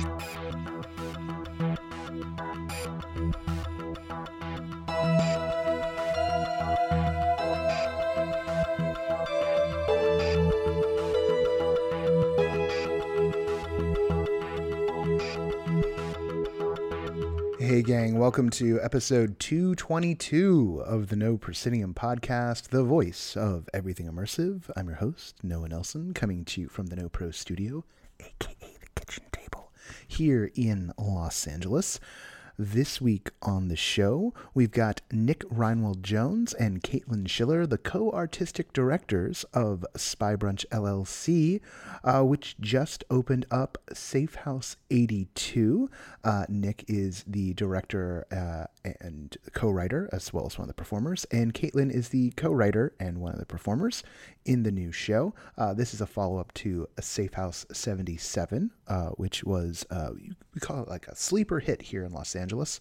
Hey, gang, welcome to episode 222 of the No Proscenium podcast, the voice of everything immersive. I'm your host, Noah Nelson, coming to you from the No Pro studio, aka here in Los Angeles. This week on the show, we've got Nick Rheinwald Jones and Katelyn Schiller, the co artistic directors of Spy Brunch LLC, uh, which just opened up Safe House 82. Uh, Nick is the director uh, and co writer, as well as one of the performers, and Katelyn is the co writer and one of the performers in the new show. Uh, this is a follow up to a Safe House 77, uh, which was, uh, we call it like a sleeper hit here in Los Angeles,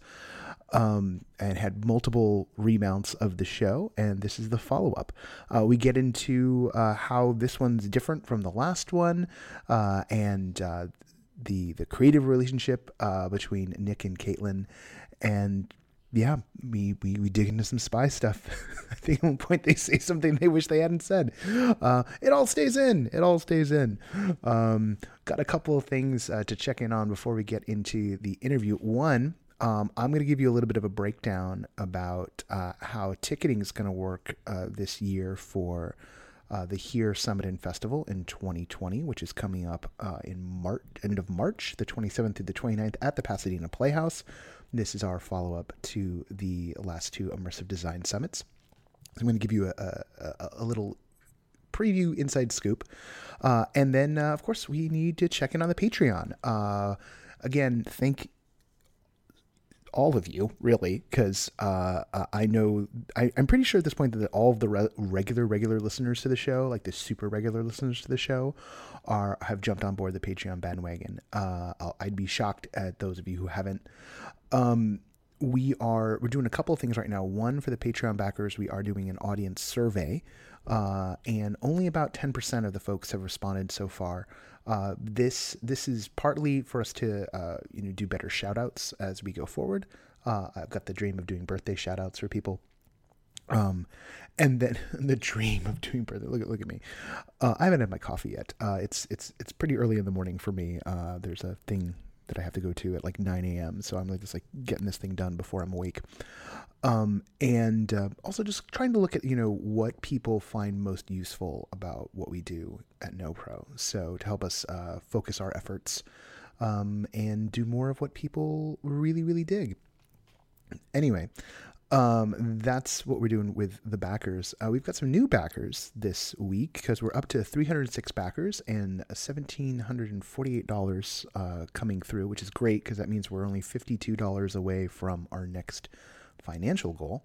um, and had multiple remounts of the show. And this is the follow up. Uh, we get into uh, how this one's different from the last one uh, and the, the creative relationship between Nick and Katelyn and yeah, we, we, we dig into some spy stuff. I think at one point they say something they wish they hadn't said. Uh, it all stays in. It all stays in. Um, got a couple of things uh, to check in on before we get into the interview. One, um, I'm going to give you a little bit of a breakdown about uh, how ticketing is going to work uh, this year for uh, the Here Summit and Festival in 2020, which is coming up uh, in March, end of March, the 27th through the 29th at the Pasadena Playhouse. This is our follow up to the last two immersive design summits. I'm going to give you a, a, a little preview inside scoop. Uh, and then, uh, of course, we need to check in on the Patreon. Uh, again, thank all of you, really, because uh, uh, I know I, am pretty sure at this point that all of the re- regular regular listeners to the show, like the super regular listeners to the show, are have jumped on board the Patreon bandwagon. Uh, I'd be shocked at those of you who haven't. Um, we are we're doing a couple of things right now. One for the Patreon backers, we are doing an audience survey, uh, and only about ten percent of the folks have responded so far. Uh, this this is partly for us to uh, you know do better shout outs as we go forward. Uh, I've got the dream of doing birthday shout outs for people. Um, and then the dream of doing birthday. Look at look at me. Uh, I haven't had my coffee yet. Uh, it's it's it's pretty early in the morning for me. Uh, there's a thing that I have to go to at like 9 a.m. So I'm like just like getting this thing done before I'm awake. Um, and uh, also just trying to look at you know what people find most useful about what we do at NoPro. So to help us uh, focus our efforts um, and do more of what people really really dig. Anyway, um, that's what we're doing with the backers. Uh, we've got some new backers this week because we're up to 306 backers and $1,748 uh, coming through, which is great because that means we're only $52 away from our next financial goal.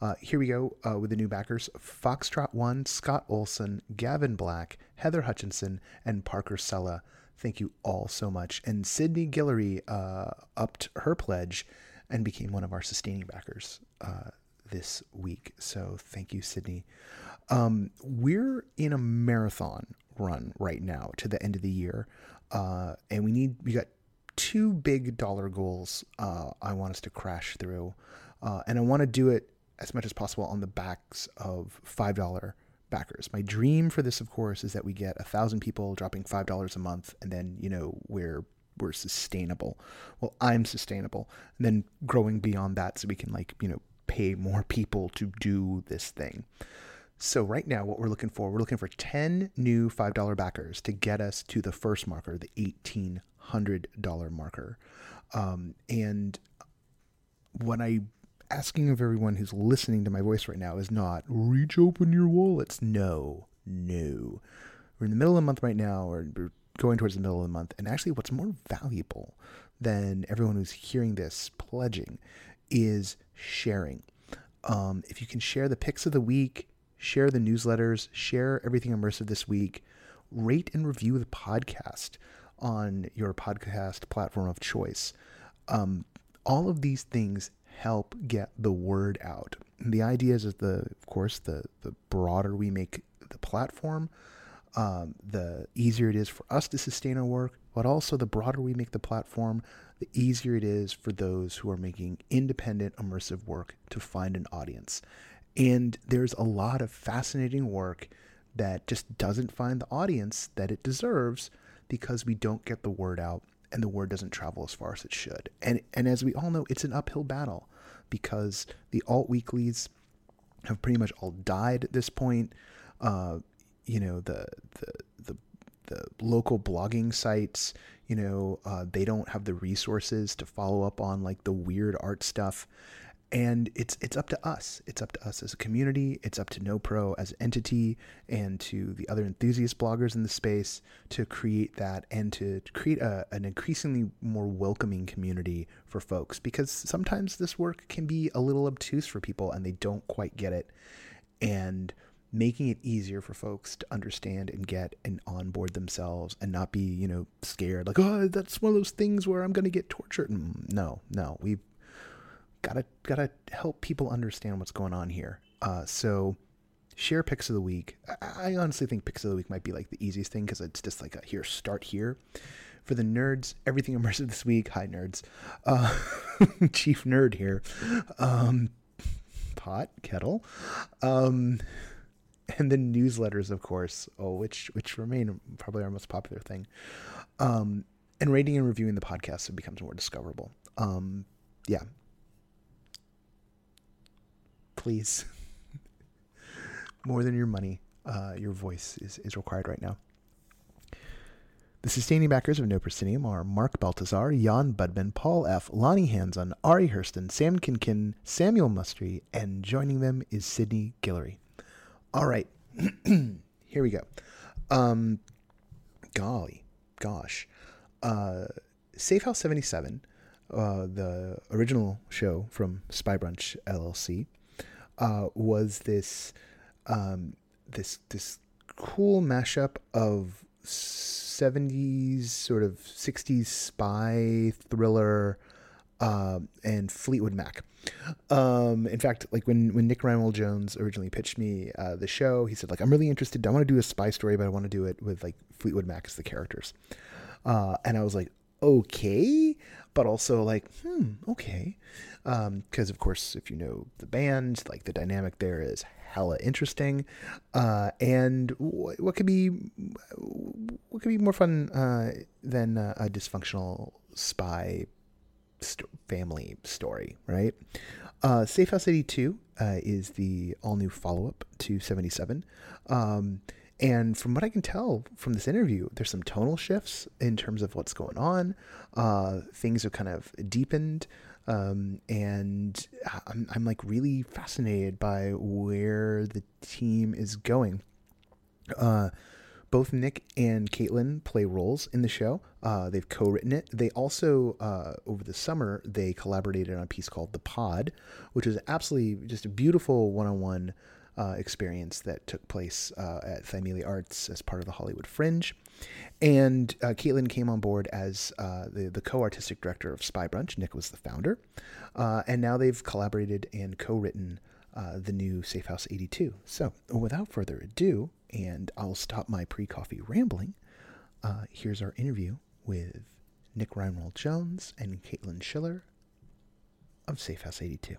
Uh, here we go uh, with the new backers Foxtrot One, Scott Olson, Gavin Black, Heather Hutchinson, and Parker Sella. Thank you all so much. And Sydney Guillory uh, upped her pledge and became one of our sustaining backers uh, this week. So thank you, Sydney. Um, we're in a marathon run right now to the end of the year, uh, and we need we got two big dollar goals. Uh, I want us to crash through. Uh, and I want to do it as much as possible on the backs of $5 backers. My dream for this, of course, is that we get a thousand people dropping $5 a month and then, you know, we're, we're sustainable. Well, I'm sustainable. And then growing beyond that so we can like, you know, pay more people to do this thing. So right now, what we're looking for, we're looking for 10 new $5 backers to get us to the first marker, the $1,800 marker. Um, and what I'm asking of everyone who's listening to my voice right now is not reach open your wallets. No, no. We're in the middle of the month right now, or we're going towards the middle of the month. And actually, what's more valuable than everyone who's hearing this pledging is sharing. Um, if you can share the picks of the week, share the newsletters, share everything immersive this week, rate and review the podcast on your podcast platform of choice. Um, all of these things help get the word out. And the idea is, is the, of course, the the broader we make the platform, um, the easier it is for us to sustain our work, but also the broader we make the platform, the easier it is for those who are making independent, immersive work to find an audience. And there's a lot of fascinating work that just doesn't find the audience that it deserves because we don't get the word out and the word doesn't travel as far as it should. And and as we all know, it's an uphill battle because the alt weeklies have pretty much all died at this point. Uh, you know, the the the the local blogging sites, you know, uh, they don't have the resources to follow up on like the weird art stuff and it's it's up to us. It's up to us as a community. It's up to NoPro as an entity and to the other enthusiast bloggers in the space to create that and to create a, an increasingly more welcoming community for folks because sometimes this work can be a little obtuse for people and they don't quite get it. And making it easier for folks to understand and get and onboard themselves and not be, you know, scared like, oh, that's one of those things where I'm going to get tortured. Mm, no, no, we've gotta gotta help people understand what's going on here. Uh, so share picks of the week. I, I, honestly think picks of the week might be like the easiest thing because it's just like a here start here. For the nerds, everything immersive this week. Hi nerds, uh, chief nerd here. Um, pot kettle, um, and then newsletters, of course. Oh, which which remain probably our most popular thing. Um, and rating and reviewing the podcast it becomes more discoverable. Um, yeah, please. More than your money, uh, your voice is, is required right now. The sustaining backers of No Proscenium are Mark Baltazar, Jan Budman, Paul F., Lonnie Hanson, Ari Hurston, Sam Kinkin, Samuel Mustry, and joining them is Sydney Guillory. All right, here we go. Um, golly, gosh. Uh, Safe House 77, uh, the original show from Spy Brunch LLC, uh, was this um, this this cool mashup of 70s sort of 60s spy thriller uh, and Fleetwood Mac. Um, in fact, like when when Nick Rheinwald Jones originally pitched me uh, the show, he said like I'm really interested. I want to do a spy story, but I want to do it with like Fleetwood Mac as the characters. Uh, and I was like, okay, but also like, hmm, okay. Because, um, of course, if you know the band, like the dynamic there is hella interesting. Uh, and what could be what could be more fun uh, than a dysfunctional spy st- family story, right? Uh, Safe House 82 uh, is the all new follow up to 77. Um, and from what I can tell from this interview, there's some tonal shifts in terms of what's going on. Uh, things are kind of deepened. Um, and I'm, I'm like really fascinated by where the team is going. Uh, both Nick and Katelyn play roles in the show. Uh, they've co-written it. They also, uh, over the summer, they collaborated on a piece called "The Pod," which is absolutely just a beautiful one-on-one uh, experience that took place uh, at Thymele Arts as part of the Hollywood Fringe. And uh, Katelyn came on board as uh, the, the co artistic director of Spy Brunch. Nick was the founder. And now they've collaborated and co written uh, the new Safe House 82. So without further ado, and I'll stop my pre coffee rambling, uh, here's our interview with Nick Rheinwald Jones and Katelyn Schiller of Safe House 82.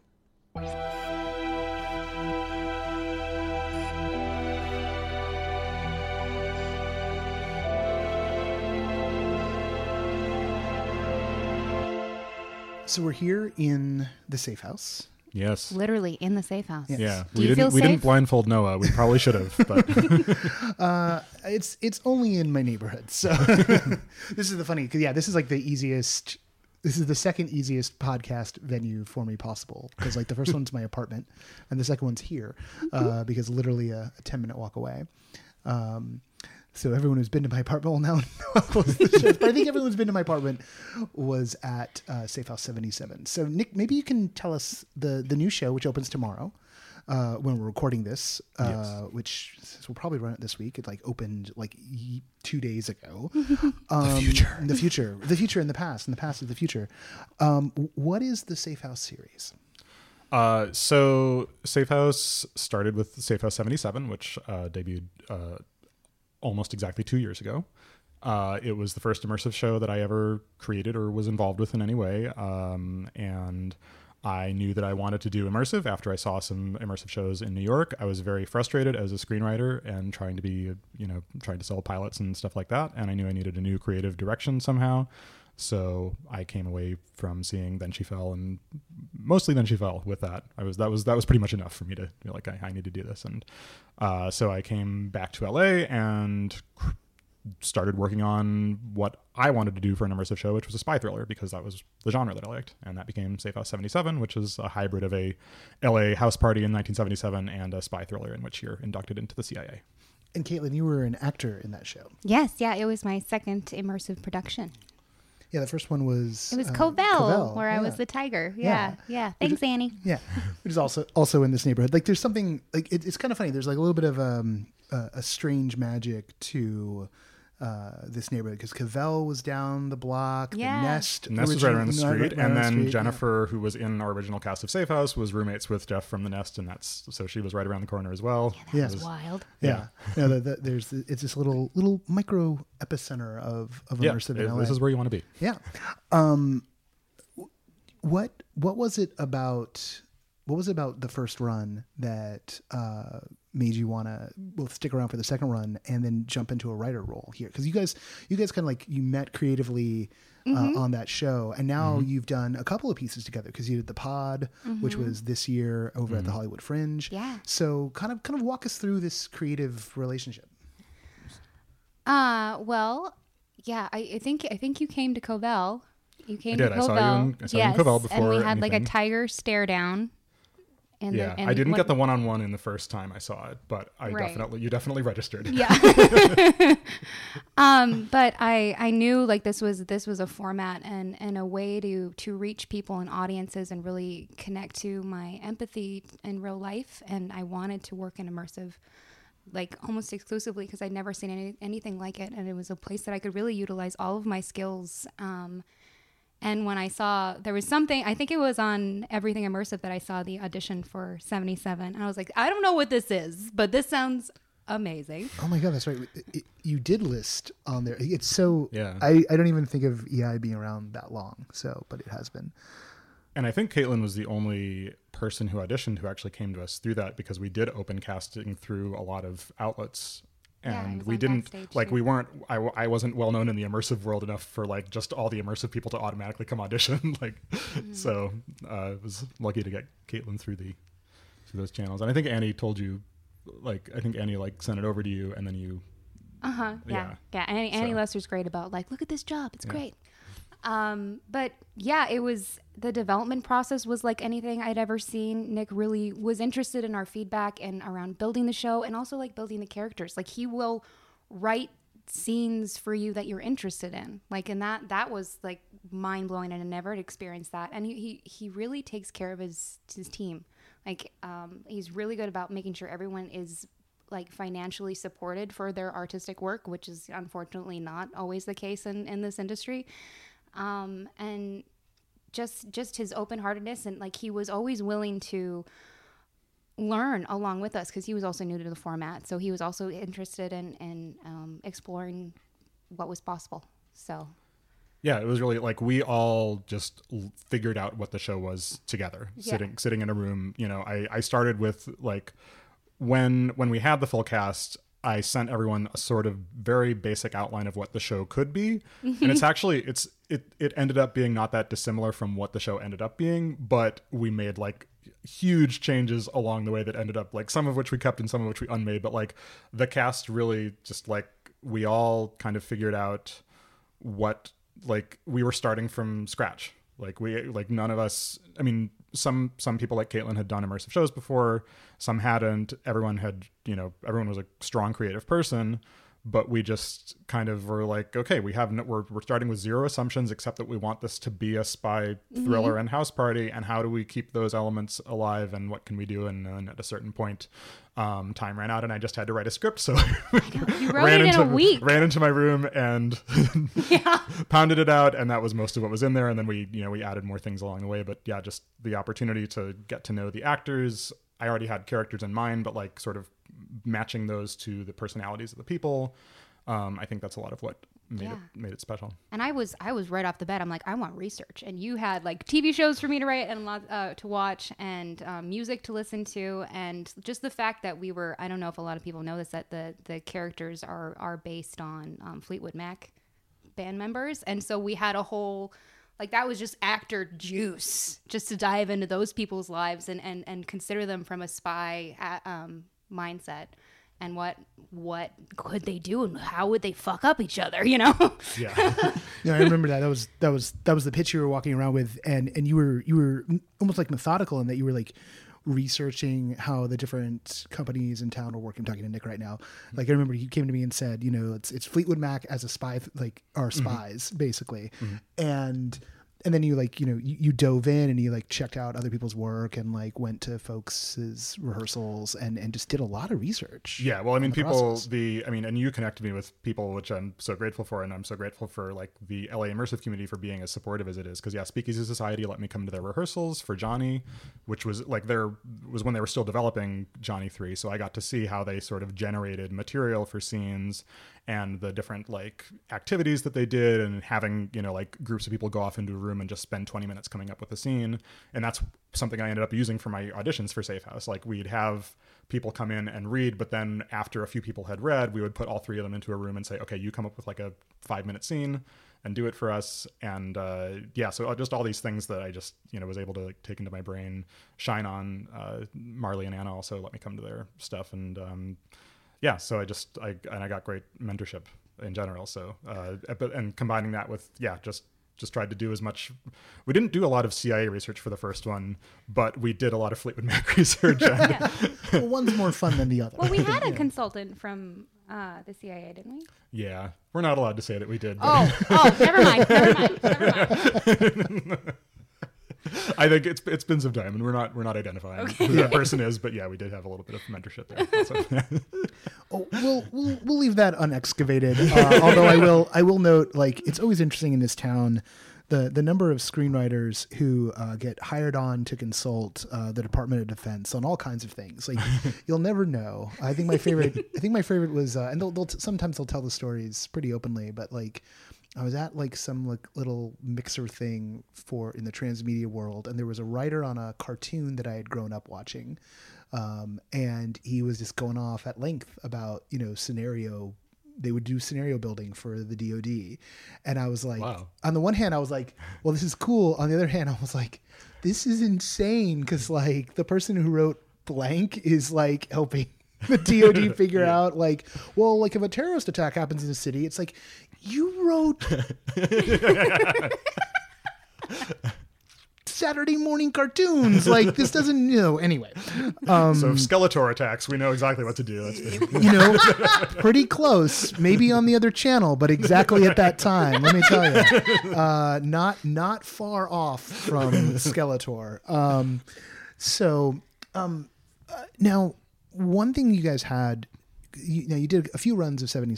So we're here in the safe house. Yes. Literally in the safe house. Yes. Yeah. Do we you didn't feel we safe? didn't blindfold Noah. We probably should have, but uh, it's it's only in my neighborhood. So this is the funny cuz yeah, this is like the easiest this is the second easiest podcast venue for me possible because like the first one's my apartment and the second one's here uh, because literally a, a 10 minute walk away. Um, so everyone who's been to my apartment will now know But I think everyone who's been to my apartment was at uh, Safe House 77. So Nick, maybe you can tell us the the new show which opens tomorrow. Uh, when we're recording this, uh, yes. which we'll probably run it this week. It like opened like two days ago. Um, the future, the future, the future, in the past, in the past of the future. Um, what is the Safe House series? Uh, so Safe House started with Safe House 77, which uh, debuted uh, almost exactly two years ago. Uh, it was the first immersive show that I ever created or was involved with in any way. Um, and I knew that I wanted to do immersive after I saw some immersive shows in New York. I was very frustrated as a screenwriter and trying to be, you know, trying to sell pilots and stuff like that. And I knew I needed a new creative direction somehow. So I came away from seeing Then She Fell and mostly Then She Fell with that. I was that was that was pretty much enough for me to be like I, I need to do this. And uh, so I came back to LA and started working on what I wanted to do for an immersive show, which was a spy thriller, because that was the genre that I liked. And that became Safe House 77, which is a hybrid of a LA house party in 1977 and a spy thriller in which you're inducted into the CIA. And Katelyn, you were an actor in that show. Yes, yeah, it was my second immersive production. Yeah, the first one was It was uh, Covell, Covell, where I was the tiger. Yeah. Yeah, yeah. Thanks, Annie. Yeah, which is also also in this neighborhood. Like, there's something like it, it's kind of funny. There's like a little bit of um, uh, a strange magic to uh, this neighborhood because Cavell was down the block. Yeah. The Nest, And this was right around the street, right and around the then street, yeah. Jennifer, who was in our original cast of Safe House, was roommates with Jeff from the Nest, and that's so she was right around the corner as well. Yeah. That was wild. Yeah, no, the, the, there's it's this little little micro epicenter of of Yeah, immersive it- LA. this is where you want to be. Yeah. Um, what what was it about? What was it about the first run that uh, made you want to well stick around for the second run and then jump into a writer role here? Because you guys you guys kind of like you met creatively. Uh, on that show, and now you've done a couple of pieces together because you did the Pod, which was this year over at the Hollywood Fringe. Yeah. So, kind of, kind of walk us through this creative relationship. Uh, well, yeah, I, I think I think you came to Covell. You came did. to I Covell. saw you in- I saw you in yes, Covell and we had like a tiger stare down. And yeah, the, and I didn't what- get the one-on-one in the first time I saw it, but I Right. definitely you definitely registered. Yeah. um, but I I knew like this was this was a format and and a way to to reach people and audiences and really connect to my empathy in real life. And I wanted to work in immersive, like almost exclusively because I'd never seen any, anything like it, and it was a place that I could really utilize all of my skills. Um, and when I saw there was something, I think it was on Everything Immersive that I saw the audition for 77. And I was like, I don't know what this is, but this sounds amazing. Oh my god, that's right. It, it- you did list on there. It's so. Yeah. I, I don't even think of EI being around that long. So, but it has been. And I think Katelyn was the only person who auditioned who actually came to us through that because we did open casting through a lot of outlets. Yeah, And was we didn't like too. we weren't I, I wasn't well known in the immersive world enough for like just all the immersive people to automatically come audition like Mm-hmm. so uh, I was lucky to get Katelyn through the through those channels and I think Annie told you like I think Annie like sent it over to you and then you Uh huh. Yeah. Yeah. Yeah. Annie, Annie So- Lesser's great about like, look at this job. It's Yeah. great. Um, but yeah, it was the development process was like anything I'd ever seen. Nick really was interested in our feedback and around building the show and also like building the characters. Like he will write scenes for you that you're interested in. Like and that that was like mind blowing and I never had experienced that. And he, he he really takes care of his his team. Like um he's really good about making sure everyone is like financially supported for their artistic work, which is unfortunately not always the case in, in this industry. Um, and just just his open heartedness and like he was always willing to learn along with us because he was also new to the format. So he was also interested in, in um, exploring what was possible. So yeah it was really like we all just l- figured out what the show was together Yeah. sitting sitting in a room you know I I started with like when when we had the full cast I sent everyone a sort of very basic outline of what the show could be. And it's actually it's it it ended up being not that dissimilar from what the show ended up being but we made like huge changes along the way that ended up like some of which we kept and some of which we unmade. But like the cast really just like we all kind of figured out what like we were starting from scratch. Like we like none of us i mean some some people like Katelyn had done immersive shows before some hadn't. Everyone had you know everyone was a strong creative person but we just kind of were like okay we have no, we're, we're starting with zero assumptions except that we want this to be a spy thriller and house party and how do we keep those elements alive and what can we do and then at a certain point um, time ran out and i just had to write a script so you wrote in a week. ran into my room and pounded it out and that was most of what was in there and then we you know we added more things along the way but yeah just the opportunity to get to know the actors. I already had characters in mind but like sort of matching those to the personalities of the people Um, I think that's a lot of what made Yeah. it made it special. And I was I was right off the bat. I'm like, I want research, and you had like TV shows for me to write and uh, to watch, and um, music to listen to, and just the fact that we were. I don't know if a lot of people know this that the the characters are are based on um, Fleetwood Mac band members, and so we had a whole. Like that was just actor juice, just to dive into those people's lives and and and consider them from a spy uh, um, mindset, and what what could they do and how would they fuck up each other, you know? Yeah. Yeah, I remember that. That was that was that was the pitch you were walking around with, and and you were you were almost like methodical in that you were like researching how the different companies in town are working. I'm talking to Nick right now. Mm-hmm. Like I remember he came to me and said, you know, it's it's Fleetwood Mac as a spy, like our mm-hmm. spies basically, mm-hmm. and and then you like you know you, you dove in and you like checked out other people's work and like went to folks' rehearsals and and just did a lot of research. Yeah, well, I mean, the people, process. the, I mean, and you connected me with people, which I'm so grateful for, and I'm so grateful for like the LA immersive community for being as supportive as it is. Because yeah, Speakeasy Society let me come to their rehearsals for Johnny, which was like there was when they were still developing Johnny Three, so I got to see how they sort of generated material for scenes and the different like activities that they did, and having you know like groups of people go off into a room and just spend 20 minutes coming up with a scene, and that's something I ended up using for my auditions for Safe House. Like we'd have people come in and read, but then after a few people had read, we would put all three of them into a room and say, okay, you come up with like a five minute scene and do it for us. And uh, yeah, so just all these things that I just, you know, was able to like, take into my brain, shine on. Uh, Marley and Anna also let me come to their stuff. And um, yeah, so I just, I, and I got great mentorship in general. So, uh, but, and combining that with, yeah, just, just tried to do as much. We didn't do a lot of CIA research for the first one, but we did a lot of Fleetwood Mac research. And, Yeah. well, one's more fun than the other. Well, we had a consultant from uh, the CIA, didn't we? Yeah, we're not allowed to say that we did. But Oh, oh, never mind, never mind, never mind. I think it's it's been some time, and we're not we're not identifying who that person is. But yeah, we did have a little bit of mentorship there. So, Oh, we'll, we'll we'll leave that unexcavated. Uh, although I will I will note like it's always interesting in this town the the number of screenwriters who uh, get hired on to consult uh, the Department of Defense on all kinds of things. Like you'll never know. I think my favorite I think my favorite was uh, and they'll, they'll t- sometimes they'll tell the stories pretty openly, but like. I was at like some like little mixer thing for in the transmedia world, and there was a writer on a cartoon that I had grown up watching, um, and he was just going off at length about you know scenario. They would do scenario building for the DoD, and I was like, Wow. on the one hand, I was like, well, this is cool. On the other hand, I was like, this is insane because like the person who wrote blank is like helping the DoD figure out like, well, like if a terrorist attack happens in a city, it's like you wrote Saturday morning cartoons. Like this doesn't, you know. Anyway, um, so Skeletor attacks, we know exactly what to do. You know, pretty close. Maybe on the other channel, but exactly at that time. Let me tell you, uh, not not far off from Skeletor. Um, so um, uh, now, one thing you guys had, you, now you did a few runs of seventy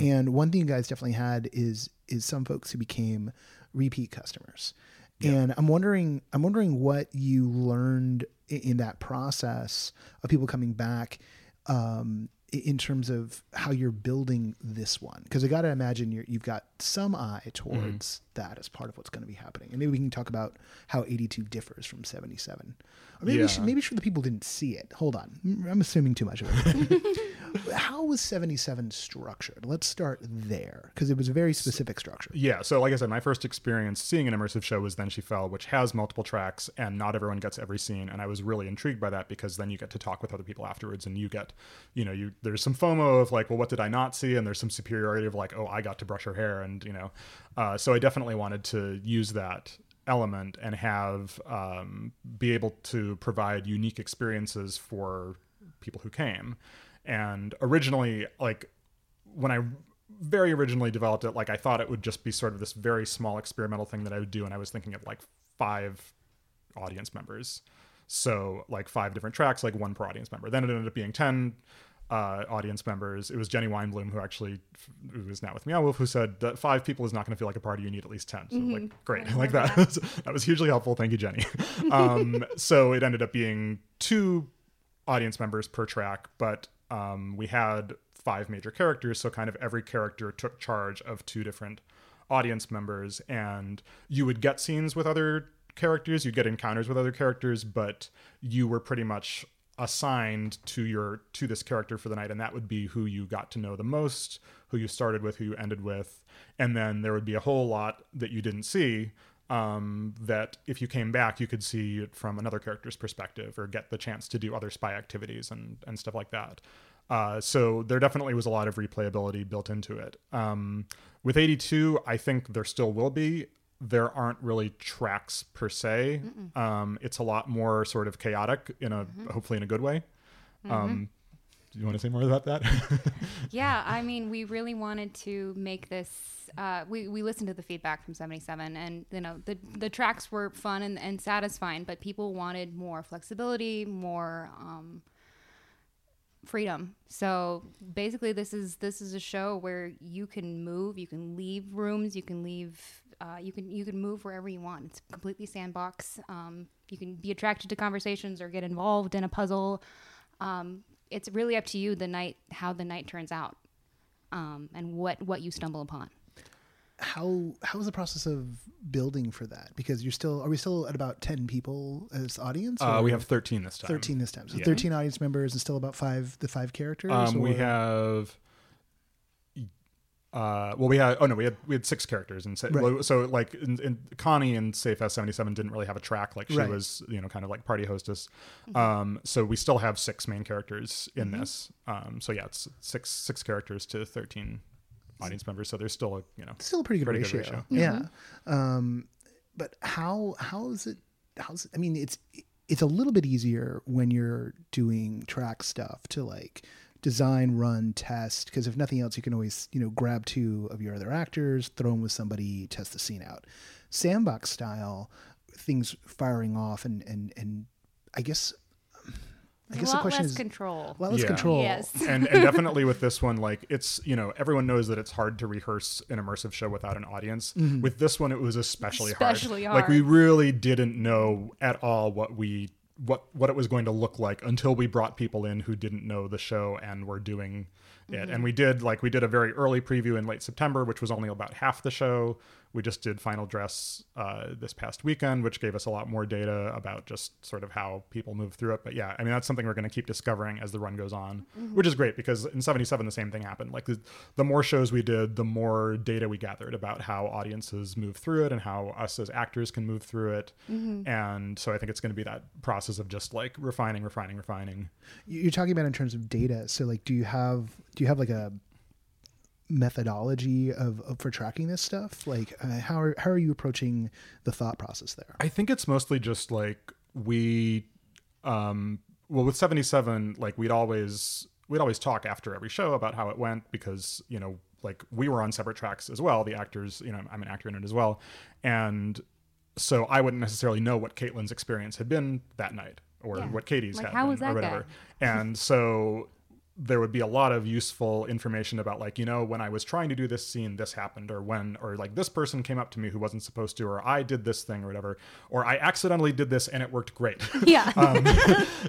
and one thing you guys definitely had is is some folks who became repeat customers. And I'm wondering, I'm wondering what you learned in, that process of people coming back, um, in terms of how you're building this one. Because I got to imagine you're, you've got some eye towards that as part of what's going to be happening. And maybe we can talk about how 82 differs from 77. Or maybe, Yeah. maybe sure the people didn't see it. Hold on, I'm assuming too much of it. how was 77 structured? Let's start there because it was a very specific structure. Yeah, so like I said, my first experience seeing an immersive show was Then She Fell, which has multiple tracks, and not everyone gets every scene. And I was really intrigued by that because then you get to talk with other people afterwards, and you get, you know, you there's some FOMO of like, well, what did I not see? And there's some superiority of like, oh, I got to brush her hair, and you know, uh, so I definitely wanted to use that element and have um, be able to provide unique experiences for people who came. And originally, like when I very originally developed it, like I thought it would just be sort of this very small experimental thing that I would do, and I was thinking of like five audience members, so like five different tracks, like one per audience member. Then it ended up being ten uh, audience members. It was Jenny Weinblum who actually, who is now with Meow Wolf, who said that five people is not going to feel like a party. You need at least ten. So like great, like that. that was hugely helpful. Thank you, Jenny. um, so it ended up being two audience members per track, but um, we had five major characters. So kind of every character took charge of two different audience members, and you would get scenes with other characters, you'd get encounters with other characters, but you were pretty much assigned to your to this character for the night and that would be who you got to know the most who you started with who you ended with. And then there would be a whole lot that you didn't see um, that if you came back you could see it from another character's perspective or get the chance to do other spy activities and and stuff like that. Uh, so there definitely was a lot of replayability built into it. Um, with 82 i think there still will be there aren't really tracks per se. Um, it's a lot more sort of chaotic in a Mm-hmm. hopefully in a good way. Um, do you want to say more about that? yeah, I mean, we really wanted to make this. Uh, we we listened to the feedback from seventy seven, and you know the the tracks were fun and, and satisfying, but people wanted more flexibility, more um, freedom. So basically, this is this is a show where you can move, you can leave rooms, you can leave. Uh, you can you can move wherever you want. It's completely sandbox. Um, you can be attracted to conversations or get involved in a puzzle. Um, it's really up to you the night how the night turns out um, and what what you stumble upon How how is the process of building for that? Because you're still are we still at about ten people as audience? uh, we have 13 this time. thirteen this time. So Yeah. thirteen audience members and still about five the five characters. Um, we have. Uh, well, we had oh no, we had we had six characters, and so, Right. so like in, in Connie and Safe S seventy seven didn't really have a track, like she Right. was you know kind of like party hostess. Um, so we still have six main characters in this. Um, so yeah, it's six six characters to thirteen audience members. So there's still a you know still a pretty good Pretty good ratio. ratio. Yeah. Um, but how how is it? How's it, I mean, it's it's a little bit easier when you're doing track stuff to like design, run, test. Because if nothing else, you can always you know grab two of your other actors, throw them with somebody, test the scene out. Sandbox style things firing off and and and I guess. I guess a the lot question less is control a lot less Yeah. control. Yes. and, and definitely with this one, like it's you know everyone knows that it's hard to rehearse an immersive show without an audience. Mm-hmm. With this one, it was especially, Especially hard. Like we really didn't know at all what we what what it was going to look like until we brought people in who didn't know the show and were doing it. And mm-hmm. we did like we did a very early preview in late September, which was only about half the show. We just did final dress uh, this past weekend, which gave us a lot more data about just sort of how people move through it. But yeah, I mean that's something we're going to keep discovering as the run goes on, which is great because in '77 the same thing happened. Like the, the more shows we did, the more data we gathered about how audiences move through it and how us as actors can move through it. And so I think it's going to be that process of just like refining, refining, refining. you're talking about in terms of data so like do you have do you have like a methodology of, of for tracking this stuff? Like uh, how are how are you approaching the thought process there? I think it's mostly just like we um well with 77 like we'd always we'd always talk after every show about how it went because you know like we were on separate tracks as well. The actors you know I'm an actor in it as well. And so I wouldn't necessarily know what Katelyn's experience had been that night or Yeah. what Katie's Like, had how been was or that guy? whatever. And so there would be a lot of useful information about like you know when i was trying to do this scene this happened or when or like this person came up to me who wasn't supposed to or i did this thing or whatever or i accidentally did this and it worked great. Yeah. Um,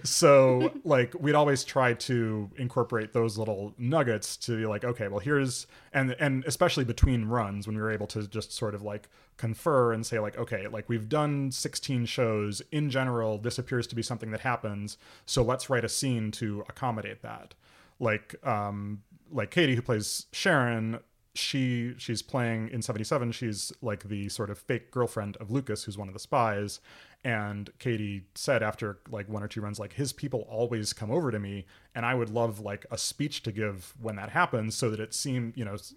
so like we'd always try to incorporate those little nuggets to be like okay well here's and and especially between runs when we were able to just sort of like confer and say like okay like we've done 16 shows. In general this appears to be something that happens. So let's write a scene to accommodate that like um like katie who plays sharon she she's playing in 77 she's like the sort of fake girlfriend of lucas who's one of the spies. And katie said after like one or two runs like his people always come over to me and i would love like a speech to give when that happens so that it seemed you know s-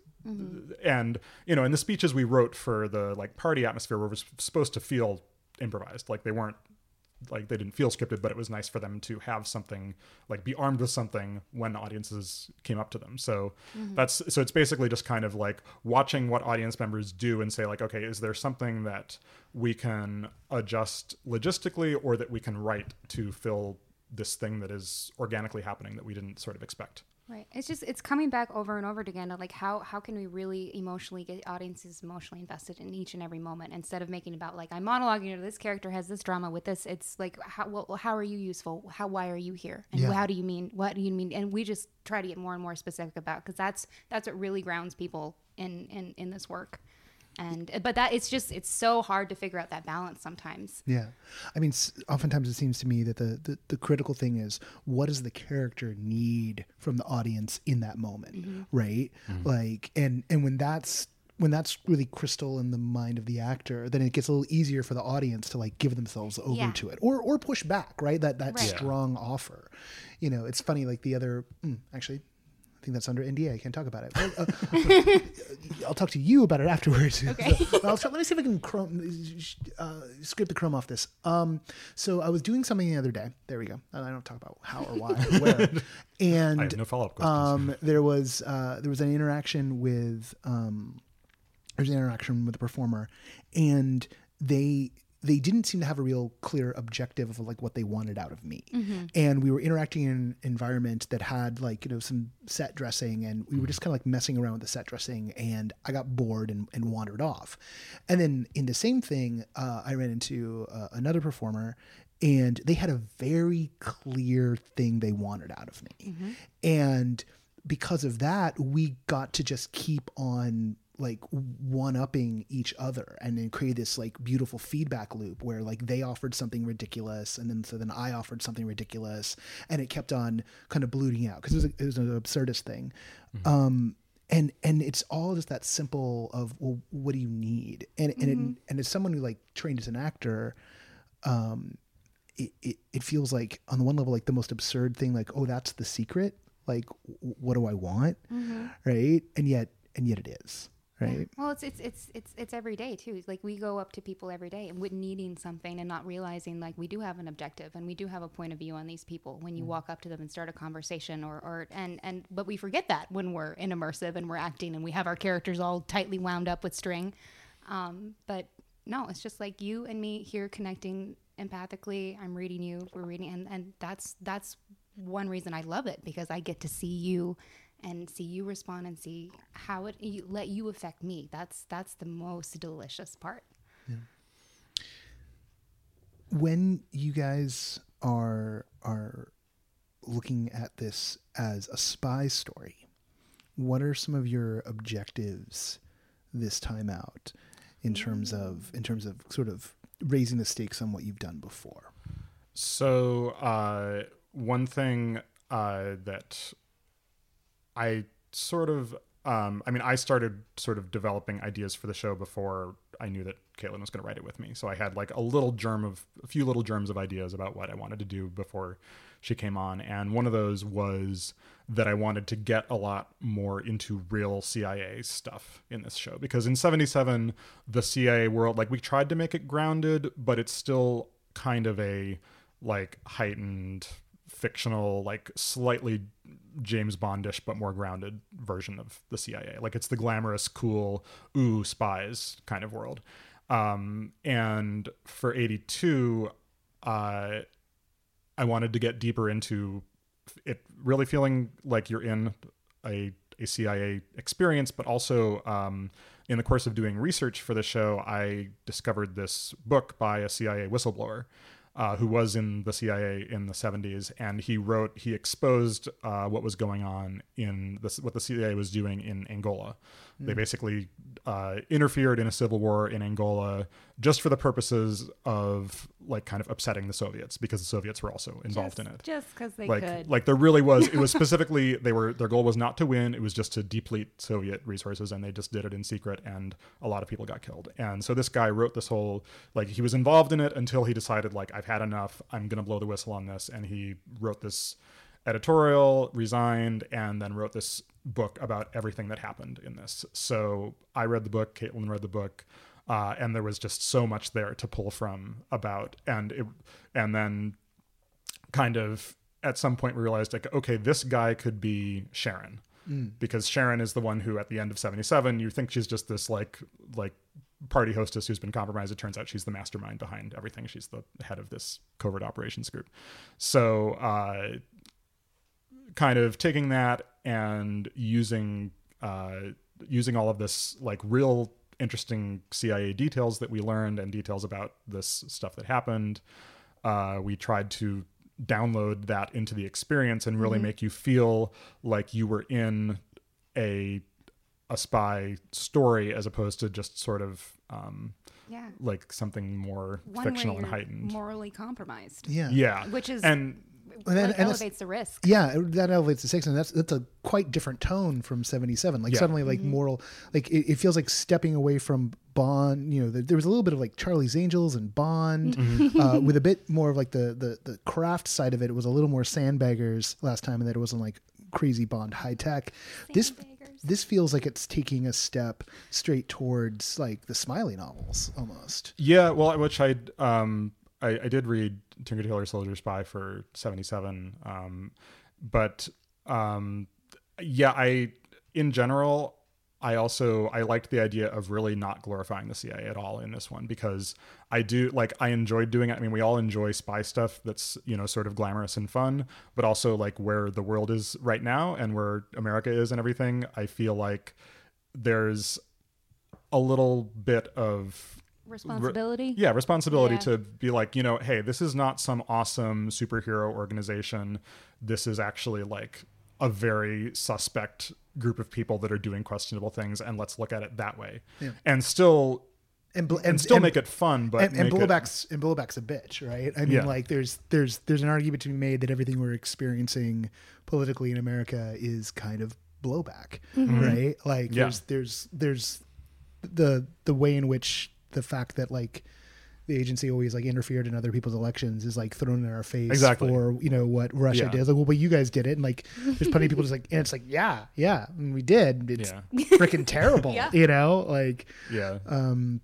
and you know in the speeches we wrote for the like party atmosphere were supposed to feel improvised like they weren't like they didn't feel scripted, but it was nice for them to have something like be armed with something when audiences came up to them. So mm-hmm. that's so it's basically just kind of like watching what audience members do and say like, okay, is there something that we can adjust logistically or that we can write to fill this thing that is organically happening that we didn't sort of expect. Right. It's just it's coming back over and over again like how how can we really emotionally get audiences emotionally invested in each and every moment instead of making about like I'm monologuing to this character has this drama with this. It's like how well, how are you useful? How why are you here? And Yeah. how do you mean what do you mean? And we just try to get more and more specific about because that's that's what really grounds people in in in this work. And uh, but that it's just it's so hard to figure out that balance sometimes. Yeah. I mean, oftentimes it seems to me that the, the, the critical thing is what does the character need from the audience in that moment, mm-hmm. right? Mm-hmm. Like, and, and when that's, when that's really crystal in the mind of the actor, then it gets a little easier for the audience to like give themselves over Yeah. to it or, or push back, right? That, that Right. Yeah. strong offer. You know, it's funny, like the other, mm, actually, I think that's under NDA. I can't talk about it. Well, uh, I'll talk to you about it afterwards. Okay. Try, let me see if I can chrome, uh, scrape the chrome off this. Um, so I was doing something the other day. There we go. And I don't talk about how or why or where. And I have no follow up questions. um, there was uh, there was an interaction with um, there was an interaction with the performer, and they they didn't seem to have a real clear objective of like what they wanted out of me. And we were interacting in an environment that had like you know some set dressing, and we were just kind of like messing around with the set dressing, and I got bored and, and wandered off. And then in the same thing, uh, I ran into uh, another performer. And they had a very clear thing they wanted out of me. And because of that, we got to just keep on like one upping each other and then create this like beautiful feedback loop where like they offered something ridiculous and then so then I offered something ridiculous and it kept on kind of ballooning out because it was, it was an absurdist thing. Um, and and it's all just that simple of well what do you need? And and it, and as someone who like trained as an actor um it, it, it feels like on the one level like the most absurd thing like oh that's the secret? Like w- what do i want? Right? And yet and yet it is right Well, it's it's it's it's it's every day too. It's Like we go up to people every day and with needing something and not realizing like we do have an objective and we do have a point of view on these people when you walk up to them and start a conversation or or and and but we forget that when we're in immersive and we're acting and we have our characters all tightly wound up with string. Um, but no, it's just like you and me here connecting empathically. I'm reading you, we're reading, and and that's that's one reason I love it because I get to see you and see you respond and see how it you, let you affect me. That's that's the most delicious part. Yeah. when you guys are are looking at this as a spy story what are some of your objectives this time out in terms of in terms of sort of raising the stakes on what you've done before So uh, one thing uh, that I sort of, um, I mean, I started sort of developing ideas for the show before I knew that Katelyn was going to write it with me. So I had like a little germ of, a few little germs of ideas about what I wanted to do before she came on. And one of those was that I wanted to get a lot more into real CIA stuff in this show because in 77, the CIA world, like we tried to make it grounded, but it's still kind of a like heightened fictional like slightly james bondish but more grounded version of the cia like it's the glamorous cool ooh spies kind of world. Um and for 82 uh i wanted to get deeper into it really feeling like you're in a, a cia experience but also um in the course of doing research for the show i discovered this book by a cia whistleblower uh, who was in the CIA in the 70s, and he wrote, he exposed uh, what was going on in this, what the CIA was doing in Angola. They basically uh, interfered in a civil war in Angola just for the purposes of like kind of upsetting the Soviets because the Soviets were also involved just, in it. just because they like could. like there really was it was specifically they were their goal was not to win it was just to deplete soviet resources and they just did it in secret and a lot of people got killed. And so this guy wrote this whole like he was involved in it until he decided like i've had enough i'm going to blow the whistle on this and he wrote this editorial resigned and then wrote this book about everything that happened in this. So i read the book Katelyn read the book uh, and there was just so much there to pull from about and it and then kind of at some point we realized like okay this guy could be sharon. Because sharon is the one who at the end of 77 you think she's just this like like party hostess who's been compromised. It turns out she's the mastermind behind everything. She's the head of this covert operations group. So uh kind of taking that and using uh, using all of this like real interesting CIA details that we learned and details about this stuff that happened. Uh, we tried to download that into the experience and really make you feel like you were in a a spy story as opposed to just sort of um, Yeah. like something more One fictional where and heightened. morally compromised. Yeah. yeah, Which is and And then- like, and elevates the risk. Yeah, that elevates the stakes, and that's that's a quite different tone from '77. Like Yeah. suddenly, like moral, like it, it feels like stepping away from Bond. You know, there, there was a little bit of like Charlie's Angels and Bond, uh, with a bit more of like the the the craft side of it. It was a little more Sandbaggers last time, and that it wasn't like crazy Bond high tech. This this feels like it's taking a step straight towards like the Smiley novels almost. Yeah, well, which I um I, I did read Tinker Tailor Soldier Spy for seventy seven, um, but um yeah, I in general I also I liked the idea of really not glorifying the CIA at all in this one because I do like I enjoyed doing it. I mean, we all enjoy spy stuff that's you know sort of glamorous and fun, but also like where the world is right now and where America is and everything. I feel like there's a little bit of Responsibility. yeah responsibility Yeah. to be like you know hey this is not some awesome superhero organization this is actually like a very suspect group of people that are doing questionable things and let's look at it that way Yeah. and still And, bl- and, still make it fun but and, and make it- blowback's and blowback's a bitch, right? I mean, Yeah. like there's there's there's an argument to be made that everything we're experiencing politically in America is kind of blowback, mm-hmm. right? Like Yeah. there's there's there's the the way in which the fact that like the agency always like interfered in other people's elections is like thrown in our face Exactly. for you know what Russia Yeah. did. It's like, well, but you guys did it, and like there's plenty of people just like, and it's like, yeah, yeah, and we did. It's Yeah. freaking terrible, Yeah. you know, like yeah um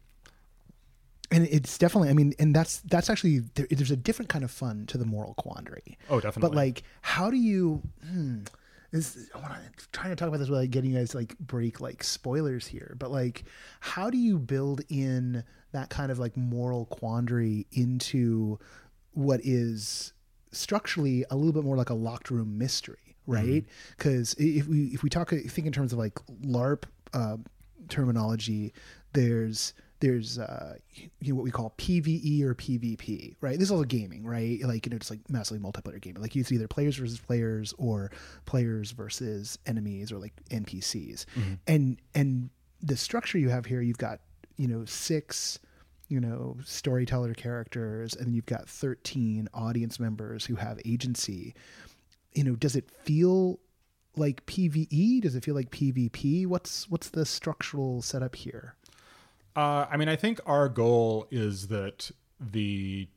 and it's definitely i mean and that's that's actually there, there's a different kind of fun to the moral quandary oh definitely but like how do you hmm, this i want to trying to talk about this without getting you guys like break like spoilers here but like how do you build in that kind of like moral quandary into what is structurally a little bit more like a locked room mystery right? Because if we if we talk think in terms of like larp uh, terminology there's there's uh you know what we call PVE or PvP, right? This is all gaming, right? Like you know, just like massively multiplayer gaming. Like it's either players versus players or players versus enemies or like NPCs. And and the structure you have here, you've got you know six you know storyteller characters, and then you've got thirteen audience members who have agency. You know, does it feel like PVE? Does it feel like PvP? What's what's the structural setup here? Uh, I mean, I think our goal is that the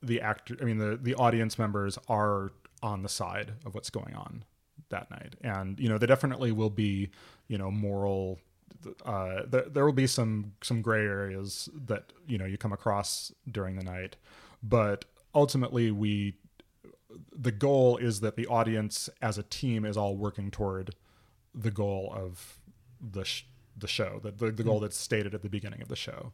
the actor, I mean, the the audience members are on the side of what's going on that night, and you know, there definitely will be, you know, moral. Uh, there, there will be some some gray areas that you know you come across during the night, but ultimately we the goal is that the audience as a team is all working toward the goal of the sh- the show, the, the, the goal that's stated at the beginning of the show.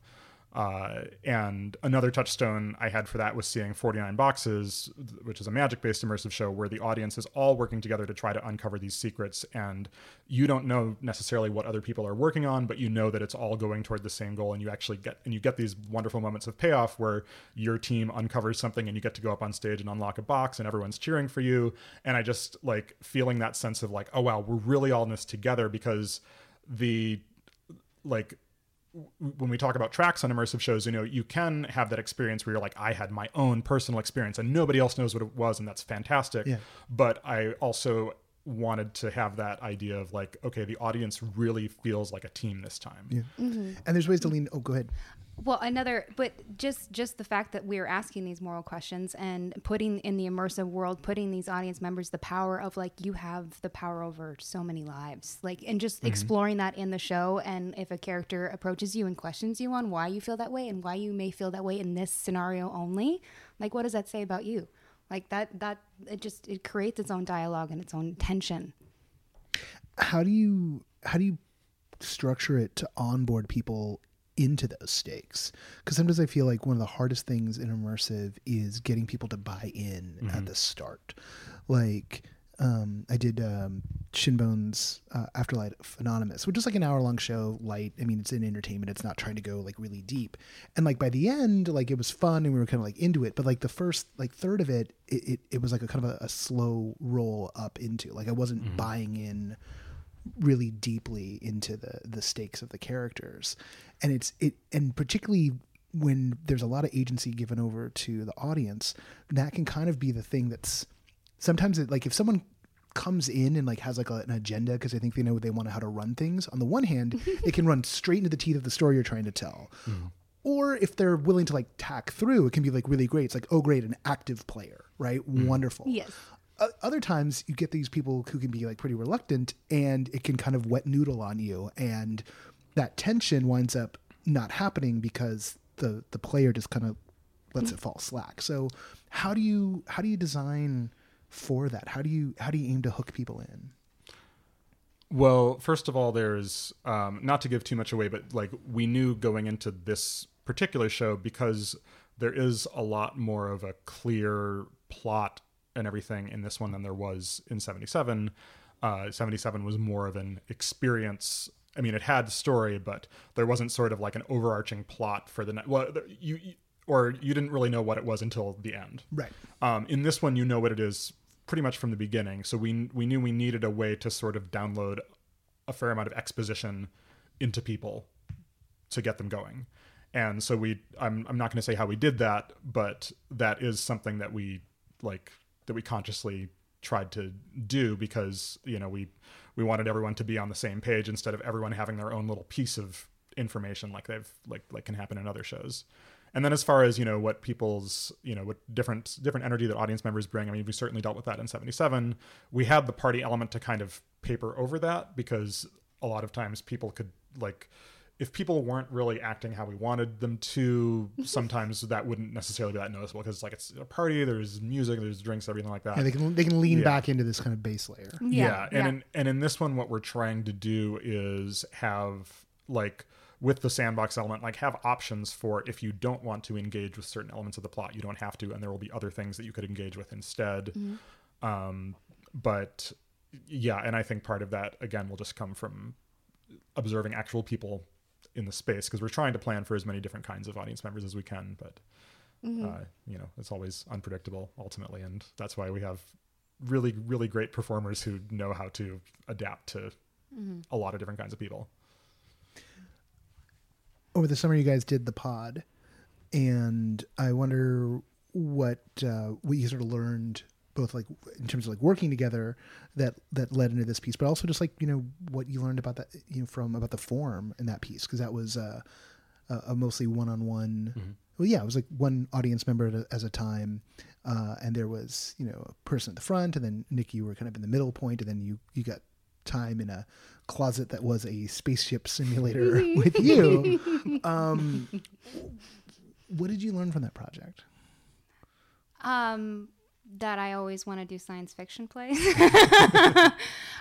Uh, and another touchstone I had for that was seeing 49 Boxes, which is a magic based immersive show where the audience is all working together to try to uncover these secrets. And you don't know necessarily what other people are working on, but you know that it's all going toward the same goal. And you actually get, and you get these wonderful moments of payoff where your team uncovers something and you get to go up on stage and unlock a box and everyone's cheering for you. And I just like feeling that sense of like, oh, wow, we're really all in this together because the like when we talk about tracks on immersive shows, you know, you can have that experience where you're like, I had my own personal experience and nobody else knows what it was, and that's fantastic. Yeah. But I also wanted to have that idea of like, okay, the audience really feels like a team this time. Yeah. Mm-hmm. And there's ways to lean. Oh, go ahead. Well, another, but just just the fact that we're asking these moral questions and putting in the immersive world, putting these audience members the power of like you have the power over so many lives, like, and just mm-hmm. exploring that in the show. And if a character approaches you and questions you on why you feel that way and why you may feel that way in this scenario only, like, what does that say about you? Like that, that it just it creates its own dialogue and its own tension. How do you how do you structure it to onboard people into those stakes? Because sometimes I feel like one of the hardest things in immersive is getting people to buy in at the start. Like um, I did um, Shinbone's uh, Afterlife Anonymous, which is like an hour long show, light. I mean, it's in entertainment. It's not trying to go like really deep. And like by the end, like it was fun and we were kind of like into it. But like the first like third of it, it, it, it was like a kind of a, a slow roll up into. Like I wasn't buying in really deeply into the the stakes of the characters. And it's it and particularly when there's a lot of agency given over to the audience that can kind of be the thing that's sometimes it, like if someone comes in and like has like a, an agenda because I think they know they want to how to run things on the one hand it can run straight into the teeth of the story you're trying to tell. Hmm. Or if they're willing to like tack through it can be like really great. It's like oh great an active player right? Hmm. Wonderful. Yes. Other times you get these people who can be like pretty reluctant and it can kind of wet noodle on you and that tension winds up not happening because the the player just kind of lets it fall slack. So how do you how do you design for that? How do you how do you aim to hook people in? Well, first of all, there's um, not to give too much away, but like we knew going into this particular show because there is a lot more of a clear plot and everything in this one than there was in 77. Uh, 77 was more of an experience. I mean, it had the story, but there wasn't sort of like an overarching plot for the night. Well, you, you or you didn't really know what it was until the end. right Um, in this one, you know what it is pretty much from the beginning. So we we knew we needed a way to sort of download a fair amount of exposition into people to get them going. And so we I'm I'm not going to say how we did that, but that is something that we like that we consciously tried to do because, you know, we we wanted everyone to be on the same page instead of everyone having their own little piece of information like they've like like can happen in other shows. And then as far as, you know, what people's, you know, what different different energy that audience members bring, I mean, we certainly dealt with that in 77. We had the party element to kind of paper over that because a lot of times people could like if people weren't really acting how we wanted them to, sometimes that wouldn't necessarily be that noticeable because it's like it's a party, there's music, there's drinks, everything like that. yeah, they can they can lean Yeah. back into this kind of base layer Yeah, and In, and in this one, what we're trying to do is have like with the sandbox element, like have options for if you don't want to engage with certain elements of the plot, you don't have to, and there will be other things that you could engage with instead. Um, but yeah, and I think part of that again will just come from observing actual people in the space because we're trying to plan for as many different kinds of audience members as we can, but uh, you know it's always unpredictable ultimately, and that's why we have really really great performers who know how to adapt to a lot of different kinds of people. over the summer you guys did the pod and i wonder what uh, what you sort of learned both like in terms of like working together that that led into this piece but also just like you know what you learned about that you know from about the form in that piece because that was uh, a, a mostly one-on-one. Well yeah it was like one audience member at a, as a time uh, and there was you know a person at the front and then nick you were kind of in the middle point and then you you got time in a closet that was a spaceship simulator with you. Um, what did you learn from that project? Um, that I always want to do science fiction plays.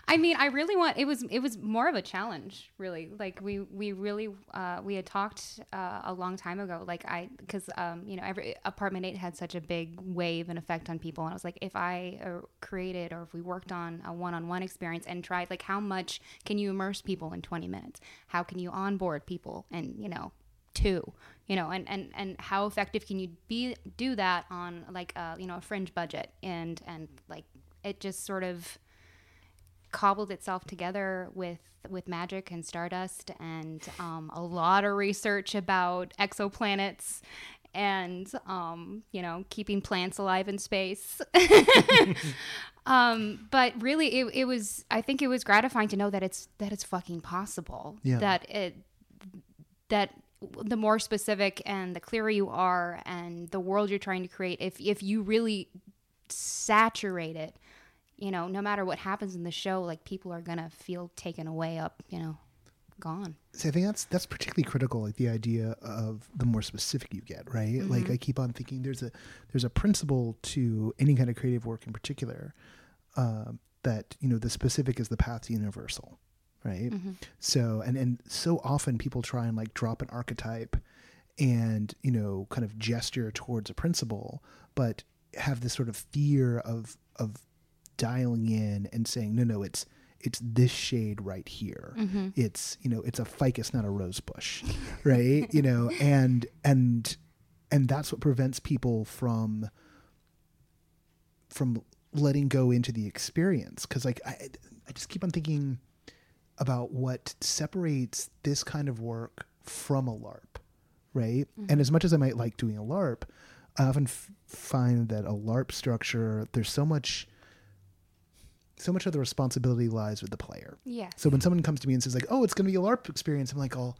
I mean, I really want. It was it was more of a challenge, really. Like we we really uh, we had talked uh, a long time ago. Like I because um, you know every apartment eight had such a big wave and effect on people, and I was like, if I uh, created or if we worked on a one on one experience and tried, like, how much can you immerse people in twenty minutes? How can you onboard people and you know two you know and and and how effective can you be do that on like uh you know a fringe budget? And and like it just sort of cobbled itself together with with magic and stardust and um, a lot of research about exoplanets and um, you know keeping plants alive in space. Um, but really it, it was i think it was gratifying to know that it's that it's fucking possible. Yeah. that it that the more specific and the clearer you are and the world you're trying to create if if you really saturate it you know no matter what happens in the show like people are gonna feel taken away up you know gone. So I think that's that's particularly critical, like the idea of the more specific you get, right? Like I keep on thinking there's a there's a principle to any kind of creative work in particular um, that you know the specific is the path to universal, right? Mm-hmm. So and and so often people try and like drop an archetype and you know kind of gesture towards a principle, but have this sort of fear of of dialing in and saying, no, no, it's it's this shade right here. Mm-hmm. It's you know, it's a ficus, not a rose bush, right? you know, and and and that's what prevents people from from letting go into the experience because like I, I just keep on thinking about what separates this kind of work from a larp right and mm-hmm. as much as i might like doing a larp i often f- find that a larp structure there's so much so much of the responsibility lies with the player Yeah. so when someone comes to me and says like oh it's going to be a larp experience i'm like oh